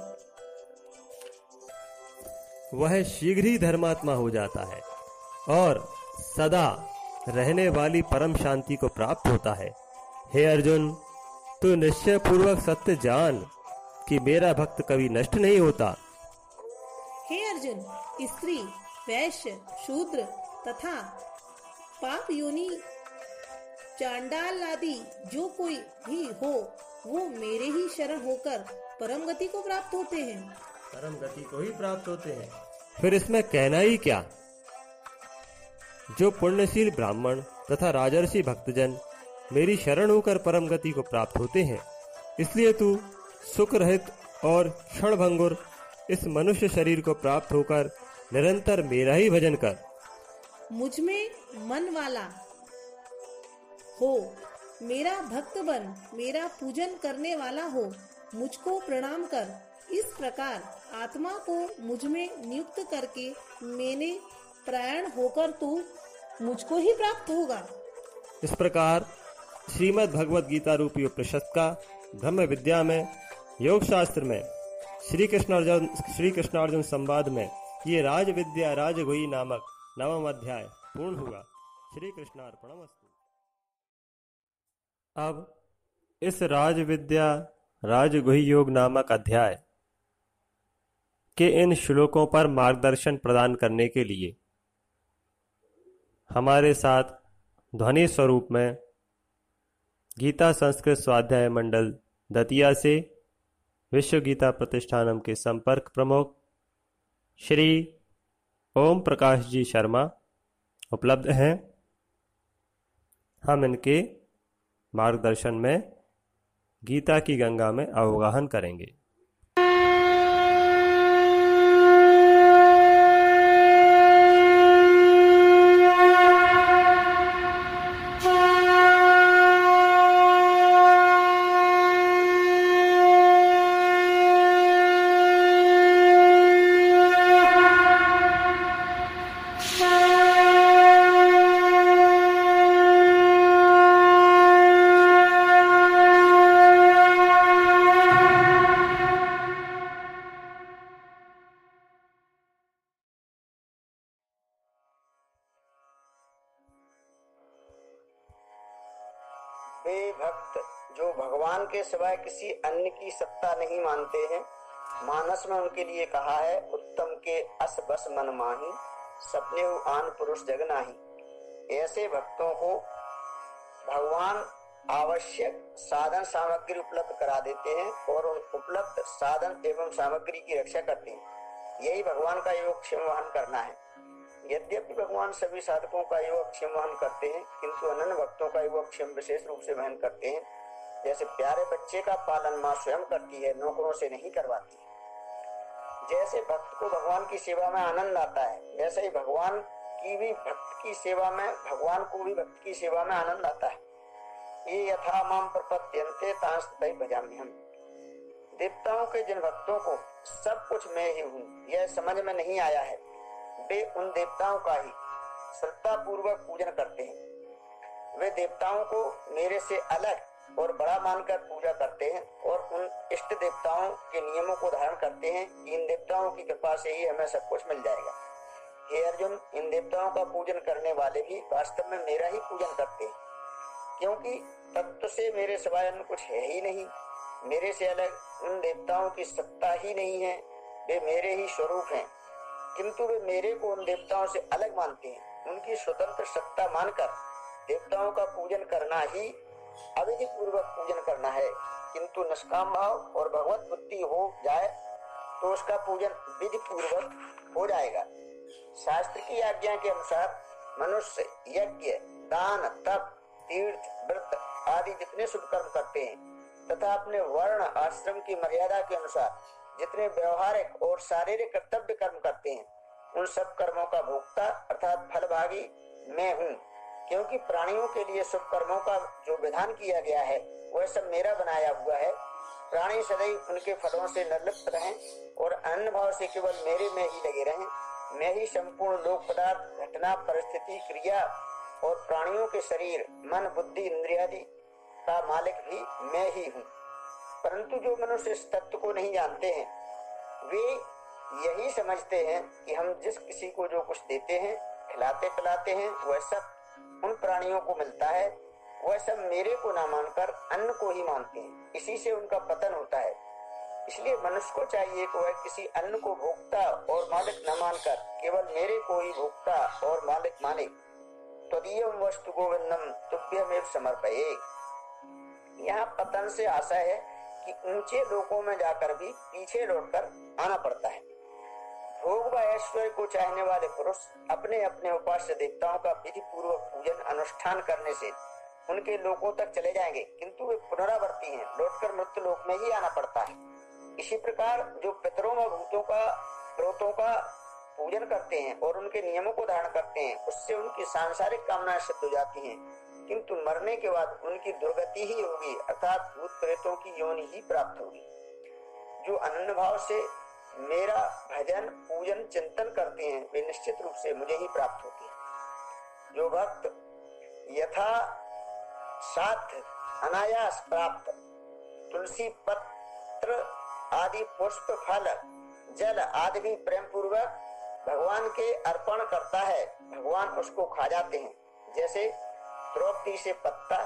Speaker 3: वह शीघ्र ही धर्मात्मा हो जाता है और सदा रहने वाली परम शांति को प्राप्त होता है। हे अर्जुन तू निश्चय पूर्वक सत्य जान कि मेरा भक्त कभी नष्ट नहीं होता।
Speaker 9: हे अर्जुन स्त्री वैश्य शूद्र तथा पाप योनि चांडाल आदि जो कोई भी हो वो मेरे ही शरण होकर परम गति को प्राप्त होते हैं।
Speaker 3: परम गति को ही प्राप्त होते हैं। फिर इसमें कहना ही क्या? जो पुण्यशील ब्राह्मण तथा राजर्षि भक्तजन मेरी शरण होकर परम गति को प्राप्त होते हैं इसलिए तू सुख रहित और क्षण भंगुर इस मनुष्य शरीर को प्राप्त होकर निरंतर मेरा ही भजन कर।
Speaker 9: मुझमें मन वाला हो, मेरा भक्त बन, मेरा पूजन करने वाला हो, मुझको प्रणाम कर। इस प्रकार आत्मा को मुझमें नियुक्त करके मैंने प्रायण होकर तू मुझको ही प्राप्त होगा।
Speaker 3: इस प्रकार श्रीमद् भगवत गीता रूपी उपनिषद का ब्रह्म विद्या में योग शास्त्र में श्री कृष्ण अर्जुन श्री कृष्णार्जुन संवाद में ये राज विद्या राजगुई नामक नवम अध्याय पूर्ण हुआ। श्री कृष्णार्पणमस्तु अब इस राज विद्या राजगुही योग नामक अध्याय के इन श्लोकों पर मार्गदर्शन प्रदान करने के लिए हमारे साथ ध्वनि स्वरूप में गीता संस्कृत स्वाध्याय मंडल दतिया से विश्व गीता प्रतिष्ठानम के संपर्क प्रमुख श्री ओम प्रकाश जी शर्मा उपलब्ध हैं। हम इनके मार्गदर्शन में गीता की गंगा में अवगाहन करेंगे।
Speaker 10: पुरुष जग नाही. ऐसे भक्तों को भगवान आवश्यक साधन सामग्री उपलब्ध करा देते हैं और उन उपलब्ध साधन एवं सामग्री की रक्षा करते हैं। यही भगवान का योग क्षम वहन करना है। यद्यपि भगवान सभी साधकों का योग क्षम वहन करते हैं, किंतु अनन्य भक्तों का योग क्षम विशेष रूप से वहन करते हैं। जैसे प्यारे बच्चे का पालन माँ स्वयं करती है, नौकरों से नहीं करवाती। जैसे भक्त को भगवान की सेवा में आनंद आता है, वैसे ही भगवान की भी भक्त की सेवा में, भगवान को भी भक्त की सेवा में आनंद आता है। ये यथा माम प्रपत्यंते हम देवताओं के जिन भक्तों को सब कुछ मैं ही हूँ, यह समझ में नहीं आया है, वे उन देवताओं का ही श्रद्धा पूर्वक पूजन करते हैं। वे देवताओं को मेरे से अलग और बड़ा मानकर पूजा करते हैं और उन इष्ट देवताओं के नियमों को धारण करते हैं इन देवताओं की कृपा से ही हमें सब कुछ मिल जाएगा। हे अर्जुन इन देवताओं का पूजन करने वाले भी वास्तव में मेरा ही पूजन करते हैं। क्योंकि तत्व से मेरे सिवाय अन्य कुछ है ही नहीं। मेरे से अलग उन देवताओं की सत्ता ही नहीं है। वे मेरे ही स्वरूप हैं। किंतु वे मेरे को उन देवताओं से अलग मानते हैं। उनकी स्वतंत्र सत्ता मानकर देवताओं का पूजन करना ही अविधि पूर्वक पूजन करना है। किंतु निष्काम भाव और भगवत बुद्धि हो जाए तो उसका पूजन विधि पूर्वक हो जाएगा। शास्त्र की आज्ञा के अनुसार मनुष्य, यज्ञ, दान, तप, तीर्थ, व्रत आदि जितने शुभ कर्म करते हैं, तथा अपने वर्ण आश्रम की मर्यादा के अनुसार जितने व्यवहारिक और शारीरिक कर्तव्य कर्म करते हैं, उन सब कर्मों का भोक्ता अर्थात फलभागी मैं हूँ। क्योंकि प्राणियों के लिए शुभ कर्मों का जो विधान किया गया है, वह सब मेरा बनाया हुआ है। प्राणी सदैव उनके फलों से निर्लिप्त रहें और अन्य भाव से केवल मेरे में ही लगे रहें। मैं ही संपूर्ण लोक पदार्थ, घटना, परिस्थिति, क्रिया और प्राणियों के शरीर, मन, बुद्धि, इंद्रियादि का मालिक भी मैं ही हूँ। परंतु जो मनुष्य इस तत्व को नहीं जानते हैं, वे यही समझते हैं कि हम जिस किसी को जो कुछ देते हैं, खिलाते पिलाते हैं, वह सब उन प्राणियों को मिलता है। वह सब मेरे को ना मानकर अन्न को ही मानते हैं। इसी से उनका पतन होता है। इसलिए मनुष्य को चाहिए कि वह किसी अन्न को भोक्ता और मालिक न मानकर केवल मेरे को ही भोक्ता और मालिक माने। तदीय वस्तु गोविंदम तुभ्यमेव समर्पये। यहाँ पतन से आशा है कि ऊँचे लोकों में जाकर भी पीछे लौटकर आना पड़ता है। भोग व ऐश्वर्य को चाहने वाले पुरुष अपने अपने उपास्य देवताओं का विधि पूर्वक पूजन अनुष्ठान करने से उनके लोकों तक चले जाएँगे, किंतु वे पुनरावर्ती हैं, लौटकर मृत्यु लोक में ही आना पड़ता है। इसी प्रकार जो पितरों व भूतों का, प्रोतों का पूजन करते हैं और उनके नियमों को धारण करते हैं, उससे उनकी सांसारिक कामनाएँ सिद्ध हो जाती हैं। किंतु मरने के बाद उनकी दुर्गति ही होगी, अर्थात भूत प्रेतों की योनि ही प्राप्त होगी। जो अनन्य भाव से मेरा भजन, पूजन, चिंतन करते हैं, वे निश्चित रूप से मुझे ही प्राप्त होती है। जो भक्त यथा साथ अनायास प्राप्त तुलसी पत्र आदि पुष्प फल, जल आदि भी प्रेम पूर्वक भगवान के अर्पण करता है। भगवान उसको खा जाते हैं। जैसे द्रौपदी से पत्ता,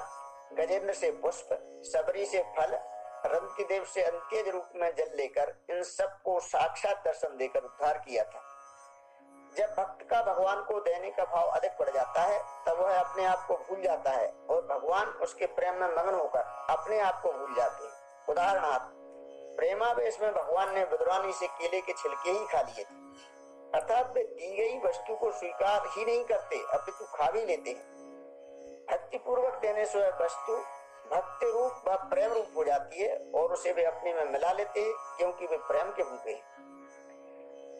Speaker 10: गजेंद्र से पुष्प सबरी से फल रंती देव से अंत्यज रूप में जल लेकर इन सबको साक्षात दर्शन देकर उद्धार किया था। जब भक्त का भगवान को देने का भाव अधिक बढ़ जाता है, तब वह अपने आप को भूल जाता है और भगवान उसके प्रेम में मगन होकर अपने आप को भूल जाते हैं। उदाहरणार्थ प्रेमावेश में भगवान ने विद्रानी से केले के छिलके ही खा लिए थे। अर्थात वे दी गई वस्तु को स्वीकार ही नहीं करते, अपितु खा भी लेते हैं। भक्ति पूर्वक देने से वस्तु भक्ति रूप व प्रेम रूप हो जाती है और उसे वे अपने में मिला लेते हैं, क्योंकि वे प्रेम के भूखे हैं।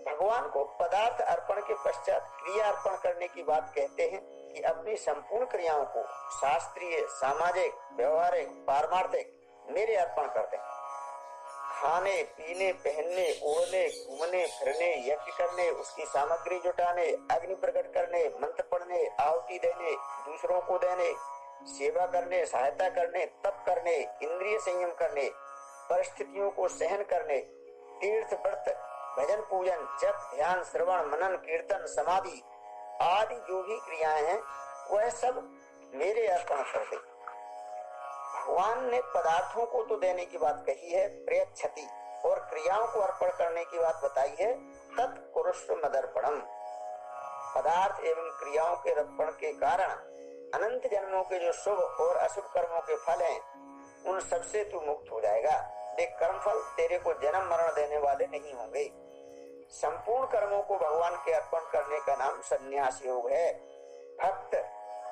Speaker 10: भगवान को पदार्थ अर्पण के पश्चात क्रिया अर्पण करने की बात कहते हैं कि अपनी संपूर्ण क्रियाओं को शास्त्रीय, सामाजिक, व्यवहारिक, पारमार्थिक, मेरे अर्पण कर दें। खाने, पीने, पहनने, ओढ़ने, घूमने, फिरने, यज्ञ करने, उसकी सामग्री जुटाने, अग्नि प्रकट करने, मंत्र पढ़ने, आहुति देने, दूसरों को देने, सेवा करने, सहायता करने, तप करने, इंद्रिय संयम करने, परिस्थितियों को सहन करने, तीर्थ व्रत, भजन पूजन, जप, ध्यान, श्रवण, मनन, कीर्तन, समाधि आदि जो भी क्रियाएँ हैं, वह सब मेरे अर्पण कर दे। भगवान ने पदार्थों को तो देने की बात कही है प्रयक्षति और क्रियाओं को अर्पण करने की बात बताई है तत्पुरुष मदर्पणम पदार्थ एवं क्रियाओं के अर्पण के कारण अनंत जन्मों के जो शुभ और अशुभ कर्मों के फल हैं, उन सबसे तू मुक्त हो जाएगा। देख कर्म फल तेरे को जन्म मरण देने वाले नहीं होंगे। संपूर्ण कर्मों को भगवान के अर्पण करने का नाम संन्यास योग है। भक्त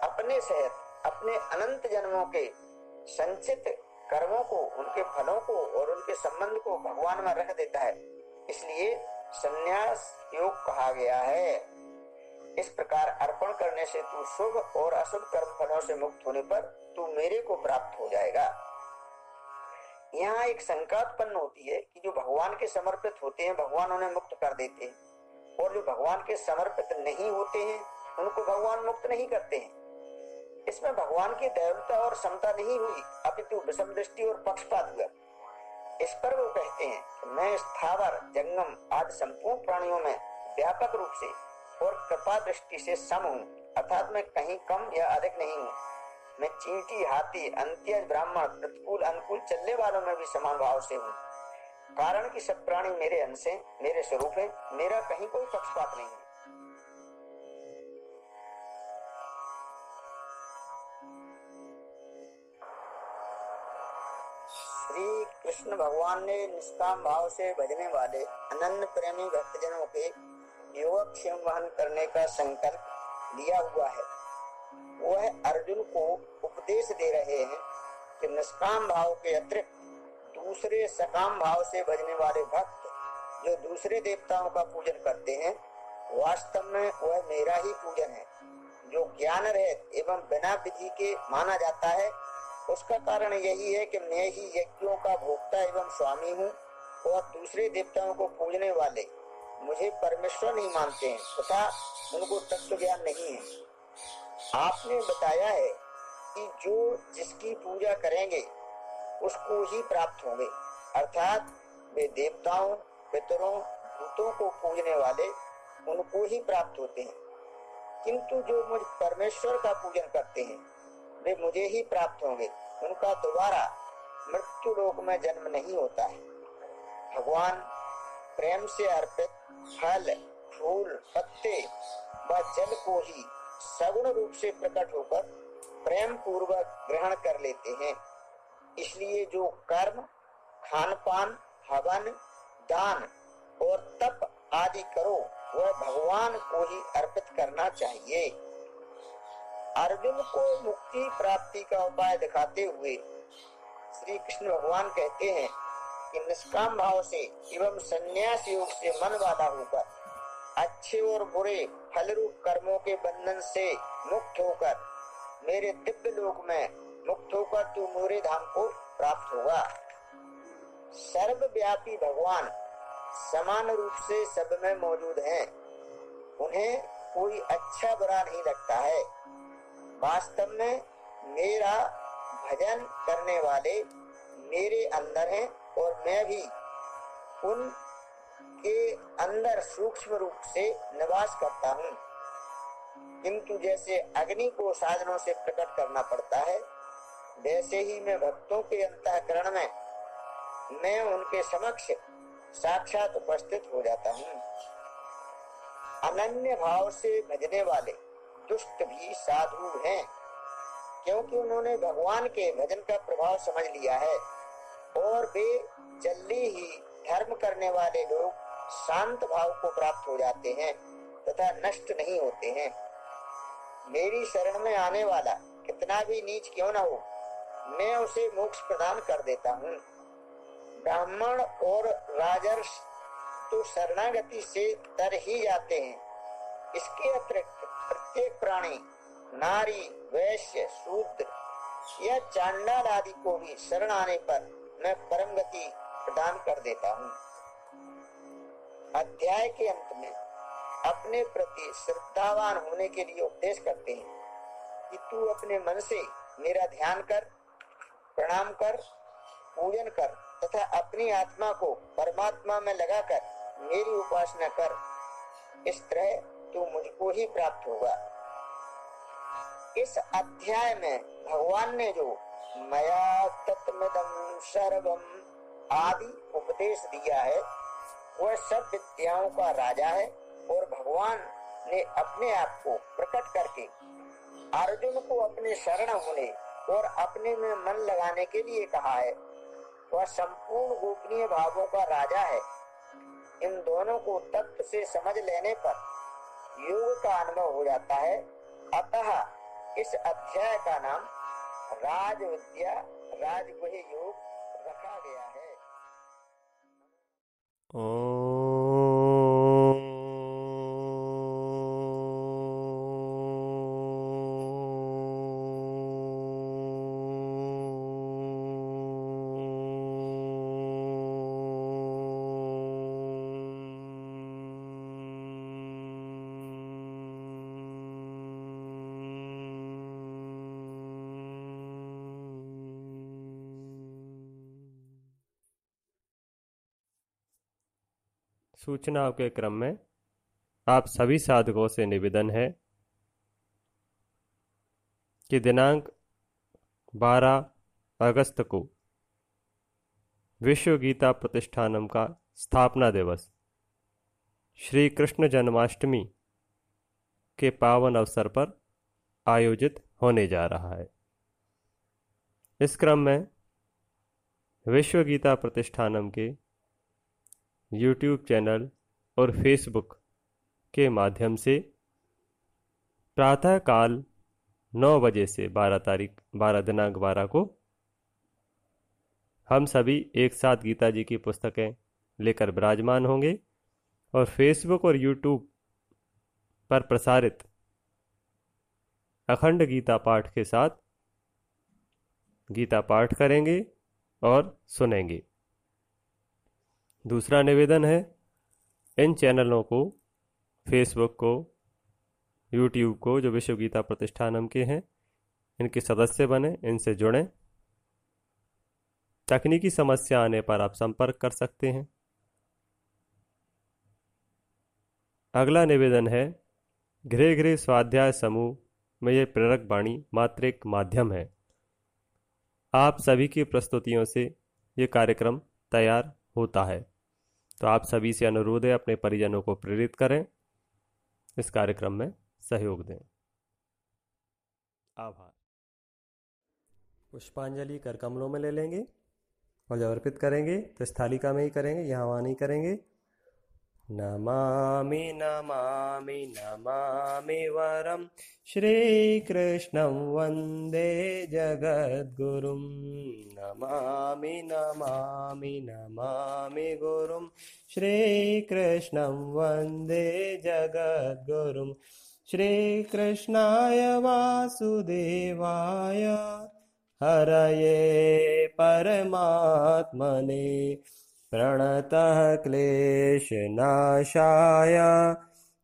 Speaker 10: अपने सहित, अपने अनंत जन्मों के संचित कर्मों को, उनके फलों को और उनके संबंध को भगवान में रख देता है। इसलिए संन्यास योग कहा गया है। इस प्रकार अर्पण करने से तू शुभ और अशुभ कर्म फलों से मुक्त होने पर तू मेरे को प्राप्त हो जाएगा। यहाँ एक शंका उत्पन्न होती है कि जो भगवान के समर्पित होते हैं, भगवान उन्हें मुक्त कर देते हैं। और जो भगवान के समर्पित नहीं होते हैं, उनको भगवान मुक्त नहीं करते हैं। इसमें भगवान की दयालुता और क्षमता नहीं हुई, अपितु विषम दृष्टि और पक्षपात हुआ। इस पर वो कहते हैं, मैं स्थावर, जंगम आदि संपूर्ण प्राणियों में व्यापक रूप से और कृपा दृष्टि से सम हूँ, अर्थात मैं कहीं कम या अधिक नहीं हूँ। मैं चींटी, हाथी, अंत्यज, ब्राह्मण, प्रतिकूल, अनुकूल चलने वालों में भी समान भाव से हूँ। कारण कि सब प्राणी मेरे अंश हैं, मेरे स्वरूप हैं, मेरा कहीं कोई पक्षपात नहीं है। कृष्ण भगवान ने निष्काम भाव से भजने वाले अनन्य प्रेमी भक्तजनों के योगक्षेम वहन करने का संकल्प लिया हुआ है। वह अर्जुन को उपदेश दे रहे हैं कि निष्काम भाव के अतिरिक्त दूसरे सकाम भाव से भजने वाले भक्त जो दूसरे देवताओं का पूजन करते हैं, वास्तव में वह मेरा ही पूजन है, जो ज्ञान रहित एवं बिना विधि के माना जाता है उसका कारण यही है कि मैं ही यज्ञों का भोक्ता एवं स्वामी हूँ और दूसरे देवताओं को पूजने वाले मुझे परमेश्वर नहीं मानते हैं, तथा उनको तत्व ज्ञान नहीं है। आपने बताया है कि जो जिसकी पूजा करेंगे, उसको ही प्राप्त होंगे। अर्थात वे देवताओं, पितरों, भूतों को पूजने वाले उनको ही प्राप्त होते हैं। किंतु जो मुझ परमेश्वर का पूजन करते हैं, वे मुझे ही प्राप्त होंगे। उनका दोबारा मृत्यु लोक में जन्म नहीं होता है। भगवान प्रेम से अर्पित फल, फूल, पत्ते व जल को ही सगुण रूप से प्रकट होकर प्रेम पूर्वक ग्रहण कर लेते हैं। इसलिए जो कर्म खान पान हवन, दान और तप आदि करो, वह भगवान को ही अर्पित करना चाहिए। अर्जुन को मुक्ति प्राप्ति का उपाय दिखाते हुए श्री कृष्ण भगवान कहते हैं कि निष्काम भाव से एवं संन्यास योग से मन वाला होकर, अच्छे और बुरे फल रूप कर्मों के बंधन से मुक्त होकर, मेरे दिव्य लोक में मुक्त होकर तू मोरे धाम को प्राप्त होगा सर्वव्यापी भगवान समान रूप से सब में मौजूद हैं। उन्हें कोई अच्छा बुरा नहीं लगता है वास्तव में मेरा भजन करने वाले मेरे अंदर हैं और मैं भी उन के अंदर सूक्ष्म रूप से निवास करता हूँ। किंतु जैसे अग्नि को साधनों से प्रकट करना पड़ता है, वैसे ही मैं भक्तों के अंतकरण में मैं उनके समक्ष साक्षात उपस्थित हो जाता हूँ। अनन्य भाव से भजने वाले दुष्ट भी साधु हैं, क्योंकि उन्होंने भगवान के भजन का प्रभाव समझ लिया है। और वे जल्दी ही धर्म करने वाले लोग शांत भाव को प्राप्त हो जाते हैं तथा नष्ट नहीं होते हैं। मेरी शरण में आने वाला कितना भी नीच क्यों ना हो, मैं उसे मोक्ष प्रदान कर देता हूँ। ब्राह्मण और राजर्ष तो शरणागति से तर ही जाते हैं। इसके अतिरिक्त प्रत्येक प्राणी, नारी, वैश्य, शूद्र या चांडाल आदि को भी शरण आने पर मैं परम गति प्रदान कर देता हूँ। अध्याय के अंत में अपने प्रति श्रद्धावान होने के लिए उपदेश करते हैं कि तू अपने मन से मेरा ध्यान कर, प्रणाम कर, पूजन कर तथा अपनी आत्मा को परमात्मा में लगाकर मेरी उपासना कर। इस तरह तू मुझको ही प्राप्त होगा इस अध्याय में भगवान ने जो मया तत्मदम सर्वम आदि उपदेश दिया है, वह सब विद्याओं का राजा है और भगवान ने अपने आप को प्रकट करके अर्जुन को अपने शरण होने और अपने में मन लगाने के लिए कहा है। वह संपूर्ण गोपनीय भावों का राजा है। इन दोनों को तत्व से समझ लेने पर योग का अनुभव हो जाता है। अतः इस अध्याय का नाम राज विद्या राजगुह योग रखा गया है।
Speaker 3: सूचनाओं के क्रम में आप सभी साधकों से निवेदन है कि दिनांक 12 अगस्त को विश्व गीता प्रतिष्ठानम का स्थापना दिवस श्री कृष्ण जन्माष्टमी के पावन अवसर पर आयोजित होने जा रहा है। इस क्रम में विश्व गीता प्रतिष्ठानम के यूट्यूब चैनल और फेसबुक के माध्यम से प्रातः काल नौ बजे से बारह तारीख, बारह दिनांक बारह को हम सभी एक साथ गीता जी की पुस्तकें लेकर विराजमान होंगे और फेसबुक और यूट्यूब पर प्रसारित अखंड गीता पाठ के साथ गीता पाठ करेंगे और सुनेंगे। दूसरा निवेदन है, इन चैनलों को फेसबुक को यूट्यूब को, जो विश्व गीता प्रतिष्ठानम के हैं, इनके सदस्य बने, इनसे जुड़ें। तकनीकी समस्या आने पर आप संपर्क कर सकते हैं। अगला निवेदन है गृह गृह स्वाध्याय समूह में यह प्रेरक वाणी मात्र एक माध्यम है। आप सभी की प्रस्तुतियों से ये कार्यक्रम तैयार होता है। तो आप सभी से अनुरोध है, अपने परिजनों को प्रेरित करें। इस कार्यक्रम में सहयोग दें। आभार। पुष्पांजलि कर कमलों में ले लेंगे और जब अर्पित करेंगे तो स्थालिका में ही करेंगे, यहाँ वहाँ नहीं करेंगे। नमामि नमामि नमामि वरं श्रीकृष्णं वन्दे जगद्गुरुं। नमामि नमामि नमामि गुरुं श्रीकृष्णं वन्दे जगद्गुरुं। श्रीकृष्णाय वासुदेवाय। हरये परमात्मने प्रणतः क्लेशनाशाय।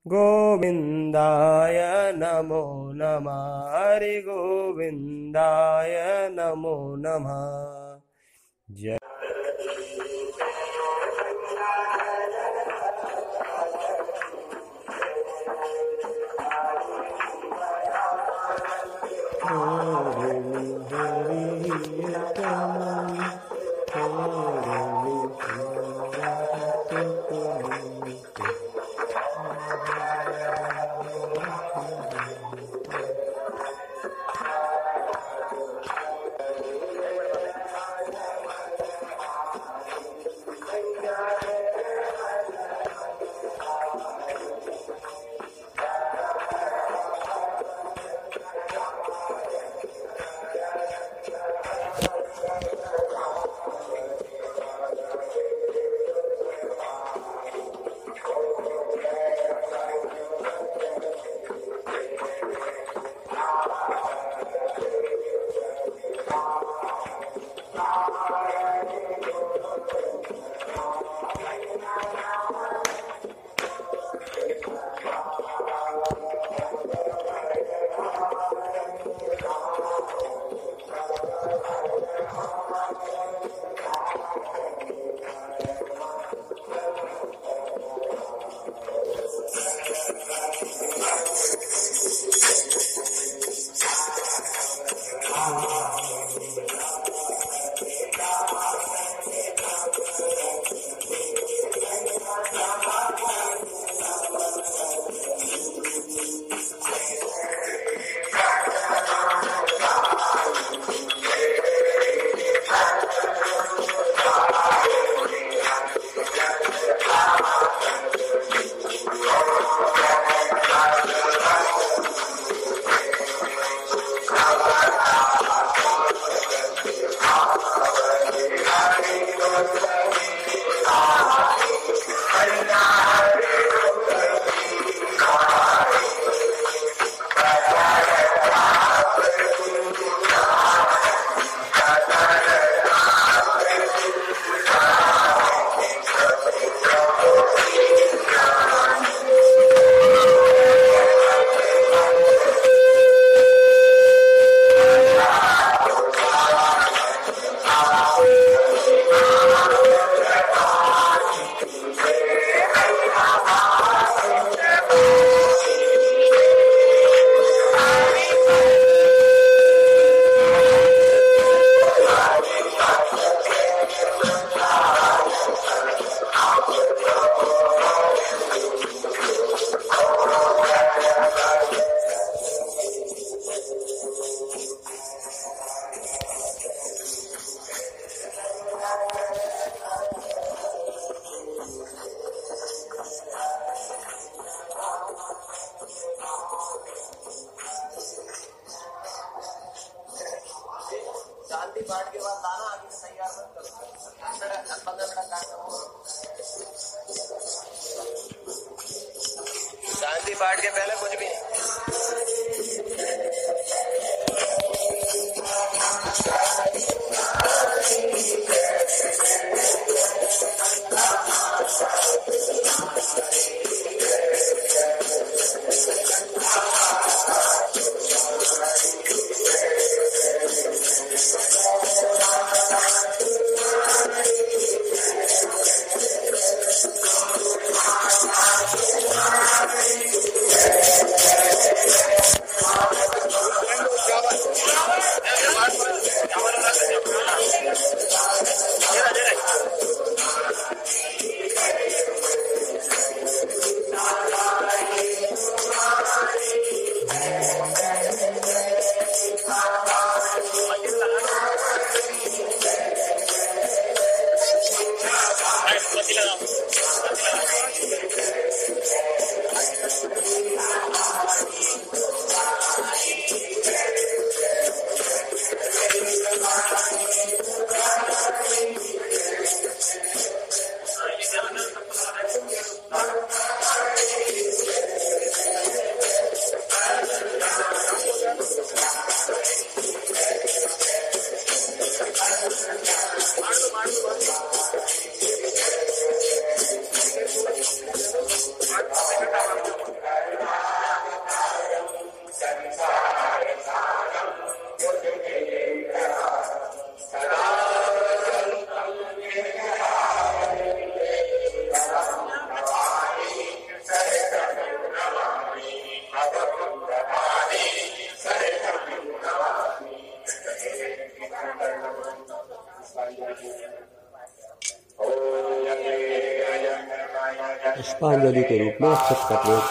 Speaker 3: गोविन्दाय नमो नमः। हरिगोविन्दाय नमो नमः। जय।
Speaker 10: शांति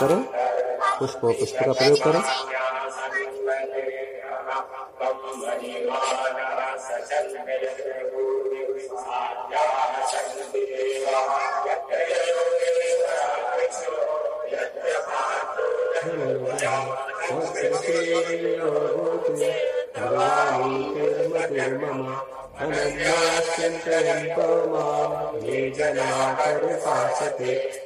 Speaker 10: करें
Speaker 3: पुष्प और पुष्प का प्रयोग करें परिपासते तेषां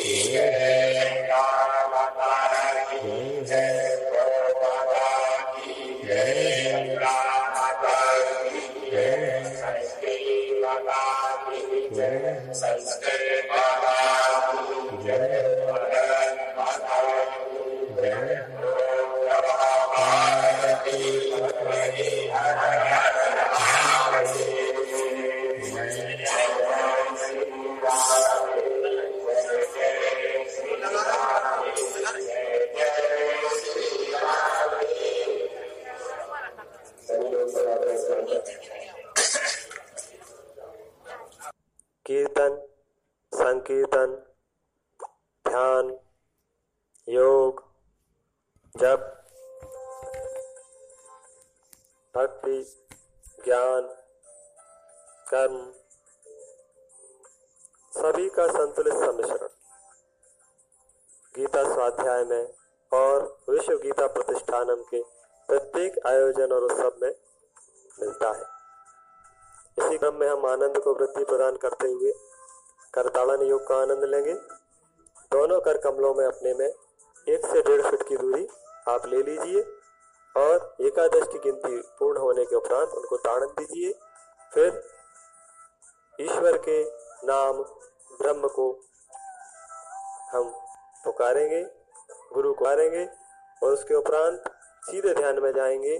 Speaker 3: कीर्तन संकीर्तन ध्यान, योग, जप, भक्ति, ज्ञान, कर्म, सभी का संतुलित सम्मिश्रण। गीता स्वाध्याय में और विश्व गीता प्रतिष्ठानम के प्रत्येक आयोजन और उत्सव में मिलता है। इसी क्रम में हम आनंद को वृद्धि प्रदान करते हुए करताड़न योग का आनंद लेंगे। दोनों कर कमलों में अपने में एक से डेढ़ फीट की दूरी आप ले लीजिए और एकादश की गिनती पूर्ण होने के उपरांत उनको ताड़न दीजिए। फिर ईश्वर के नाम ब्रह्म को हम पुकारेंगे, गुरु को पुकारेंगे और उसके उपरांत सीधे ध्यान में जाएँगे।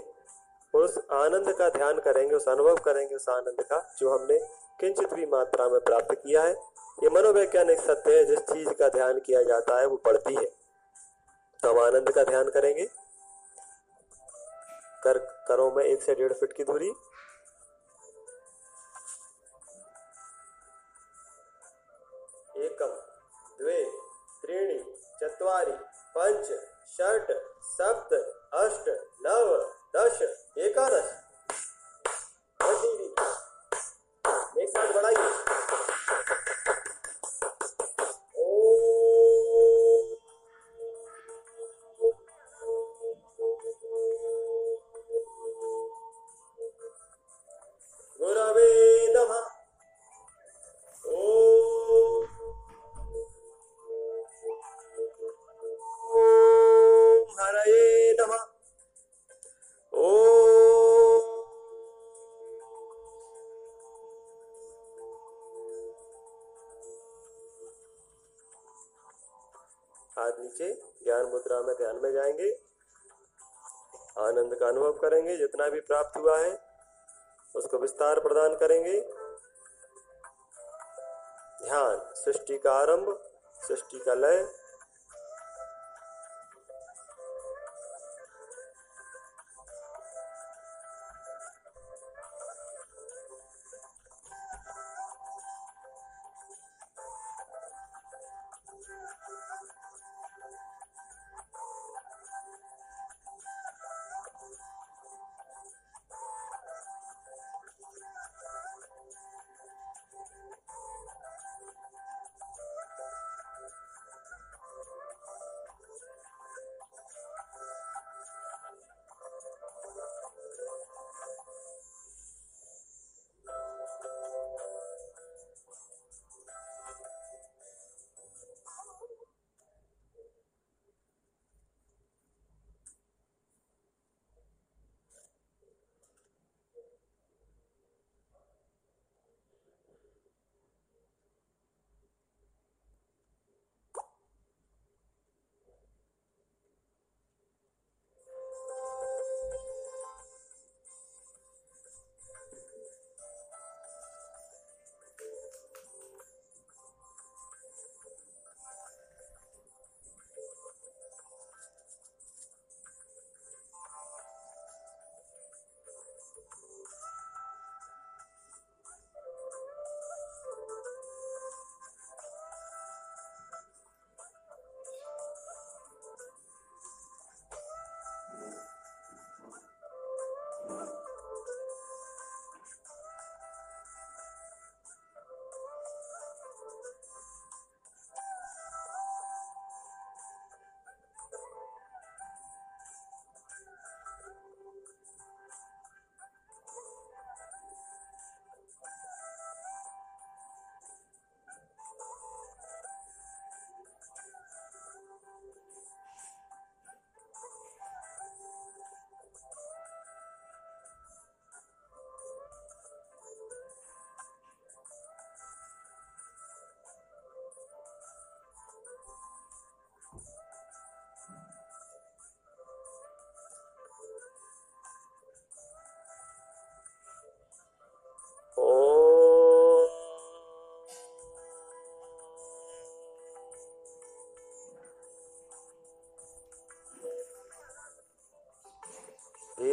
Speaker 3: और उस आनंद का ध्यान करेंगे, उस अनुभव करेंगे उस आनंद का जो हमने किंचित भी मात्रा में प्राप्त किया है। ये मनोवैज्ञानिक सत्य है, जिस चीज़ का ध्यान किया जाता है, वो बढ़ती है। तो हम आनंद का ध्यान करेंगे। कर, करों में एक से डेढ़ फीट की दूरी। एकम, द्वे, त्रीणि, चत्वारि, पंच, षट, सप्त, अष्ट, नव, दश, एकादश। करेंगे, जितना भी प्राप्त हुआ है, उसको विस्तार प्रदान करेंगे। ध्यान, सृष्टि का आरंभ, सृष्टि का लय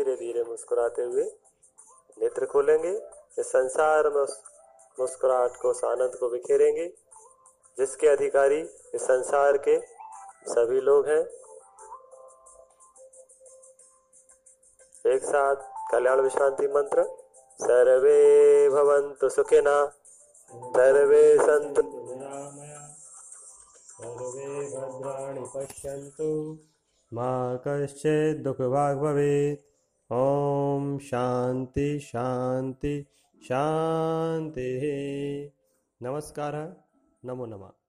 Speaker 3: धीरे धीरे मुस्कुराते हुए नेत्र खोलेंगे। इस संसार में मुस्कुराहट को, उस आनंद को बिखेरेंगे, जिसके अधिकारी इस संसार के सभी लोग हैं। एक साथ कल्याण विश्रांति मंत्र, सर्वे भवन्तु सुखिना, सर्वे निरामया सर्वे भद्राणि पश्यन्तु, मा कश्चित् दुःखभाग् भवेत्। शान्ति शांति शांति। नमस्कार नमो नमः।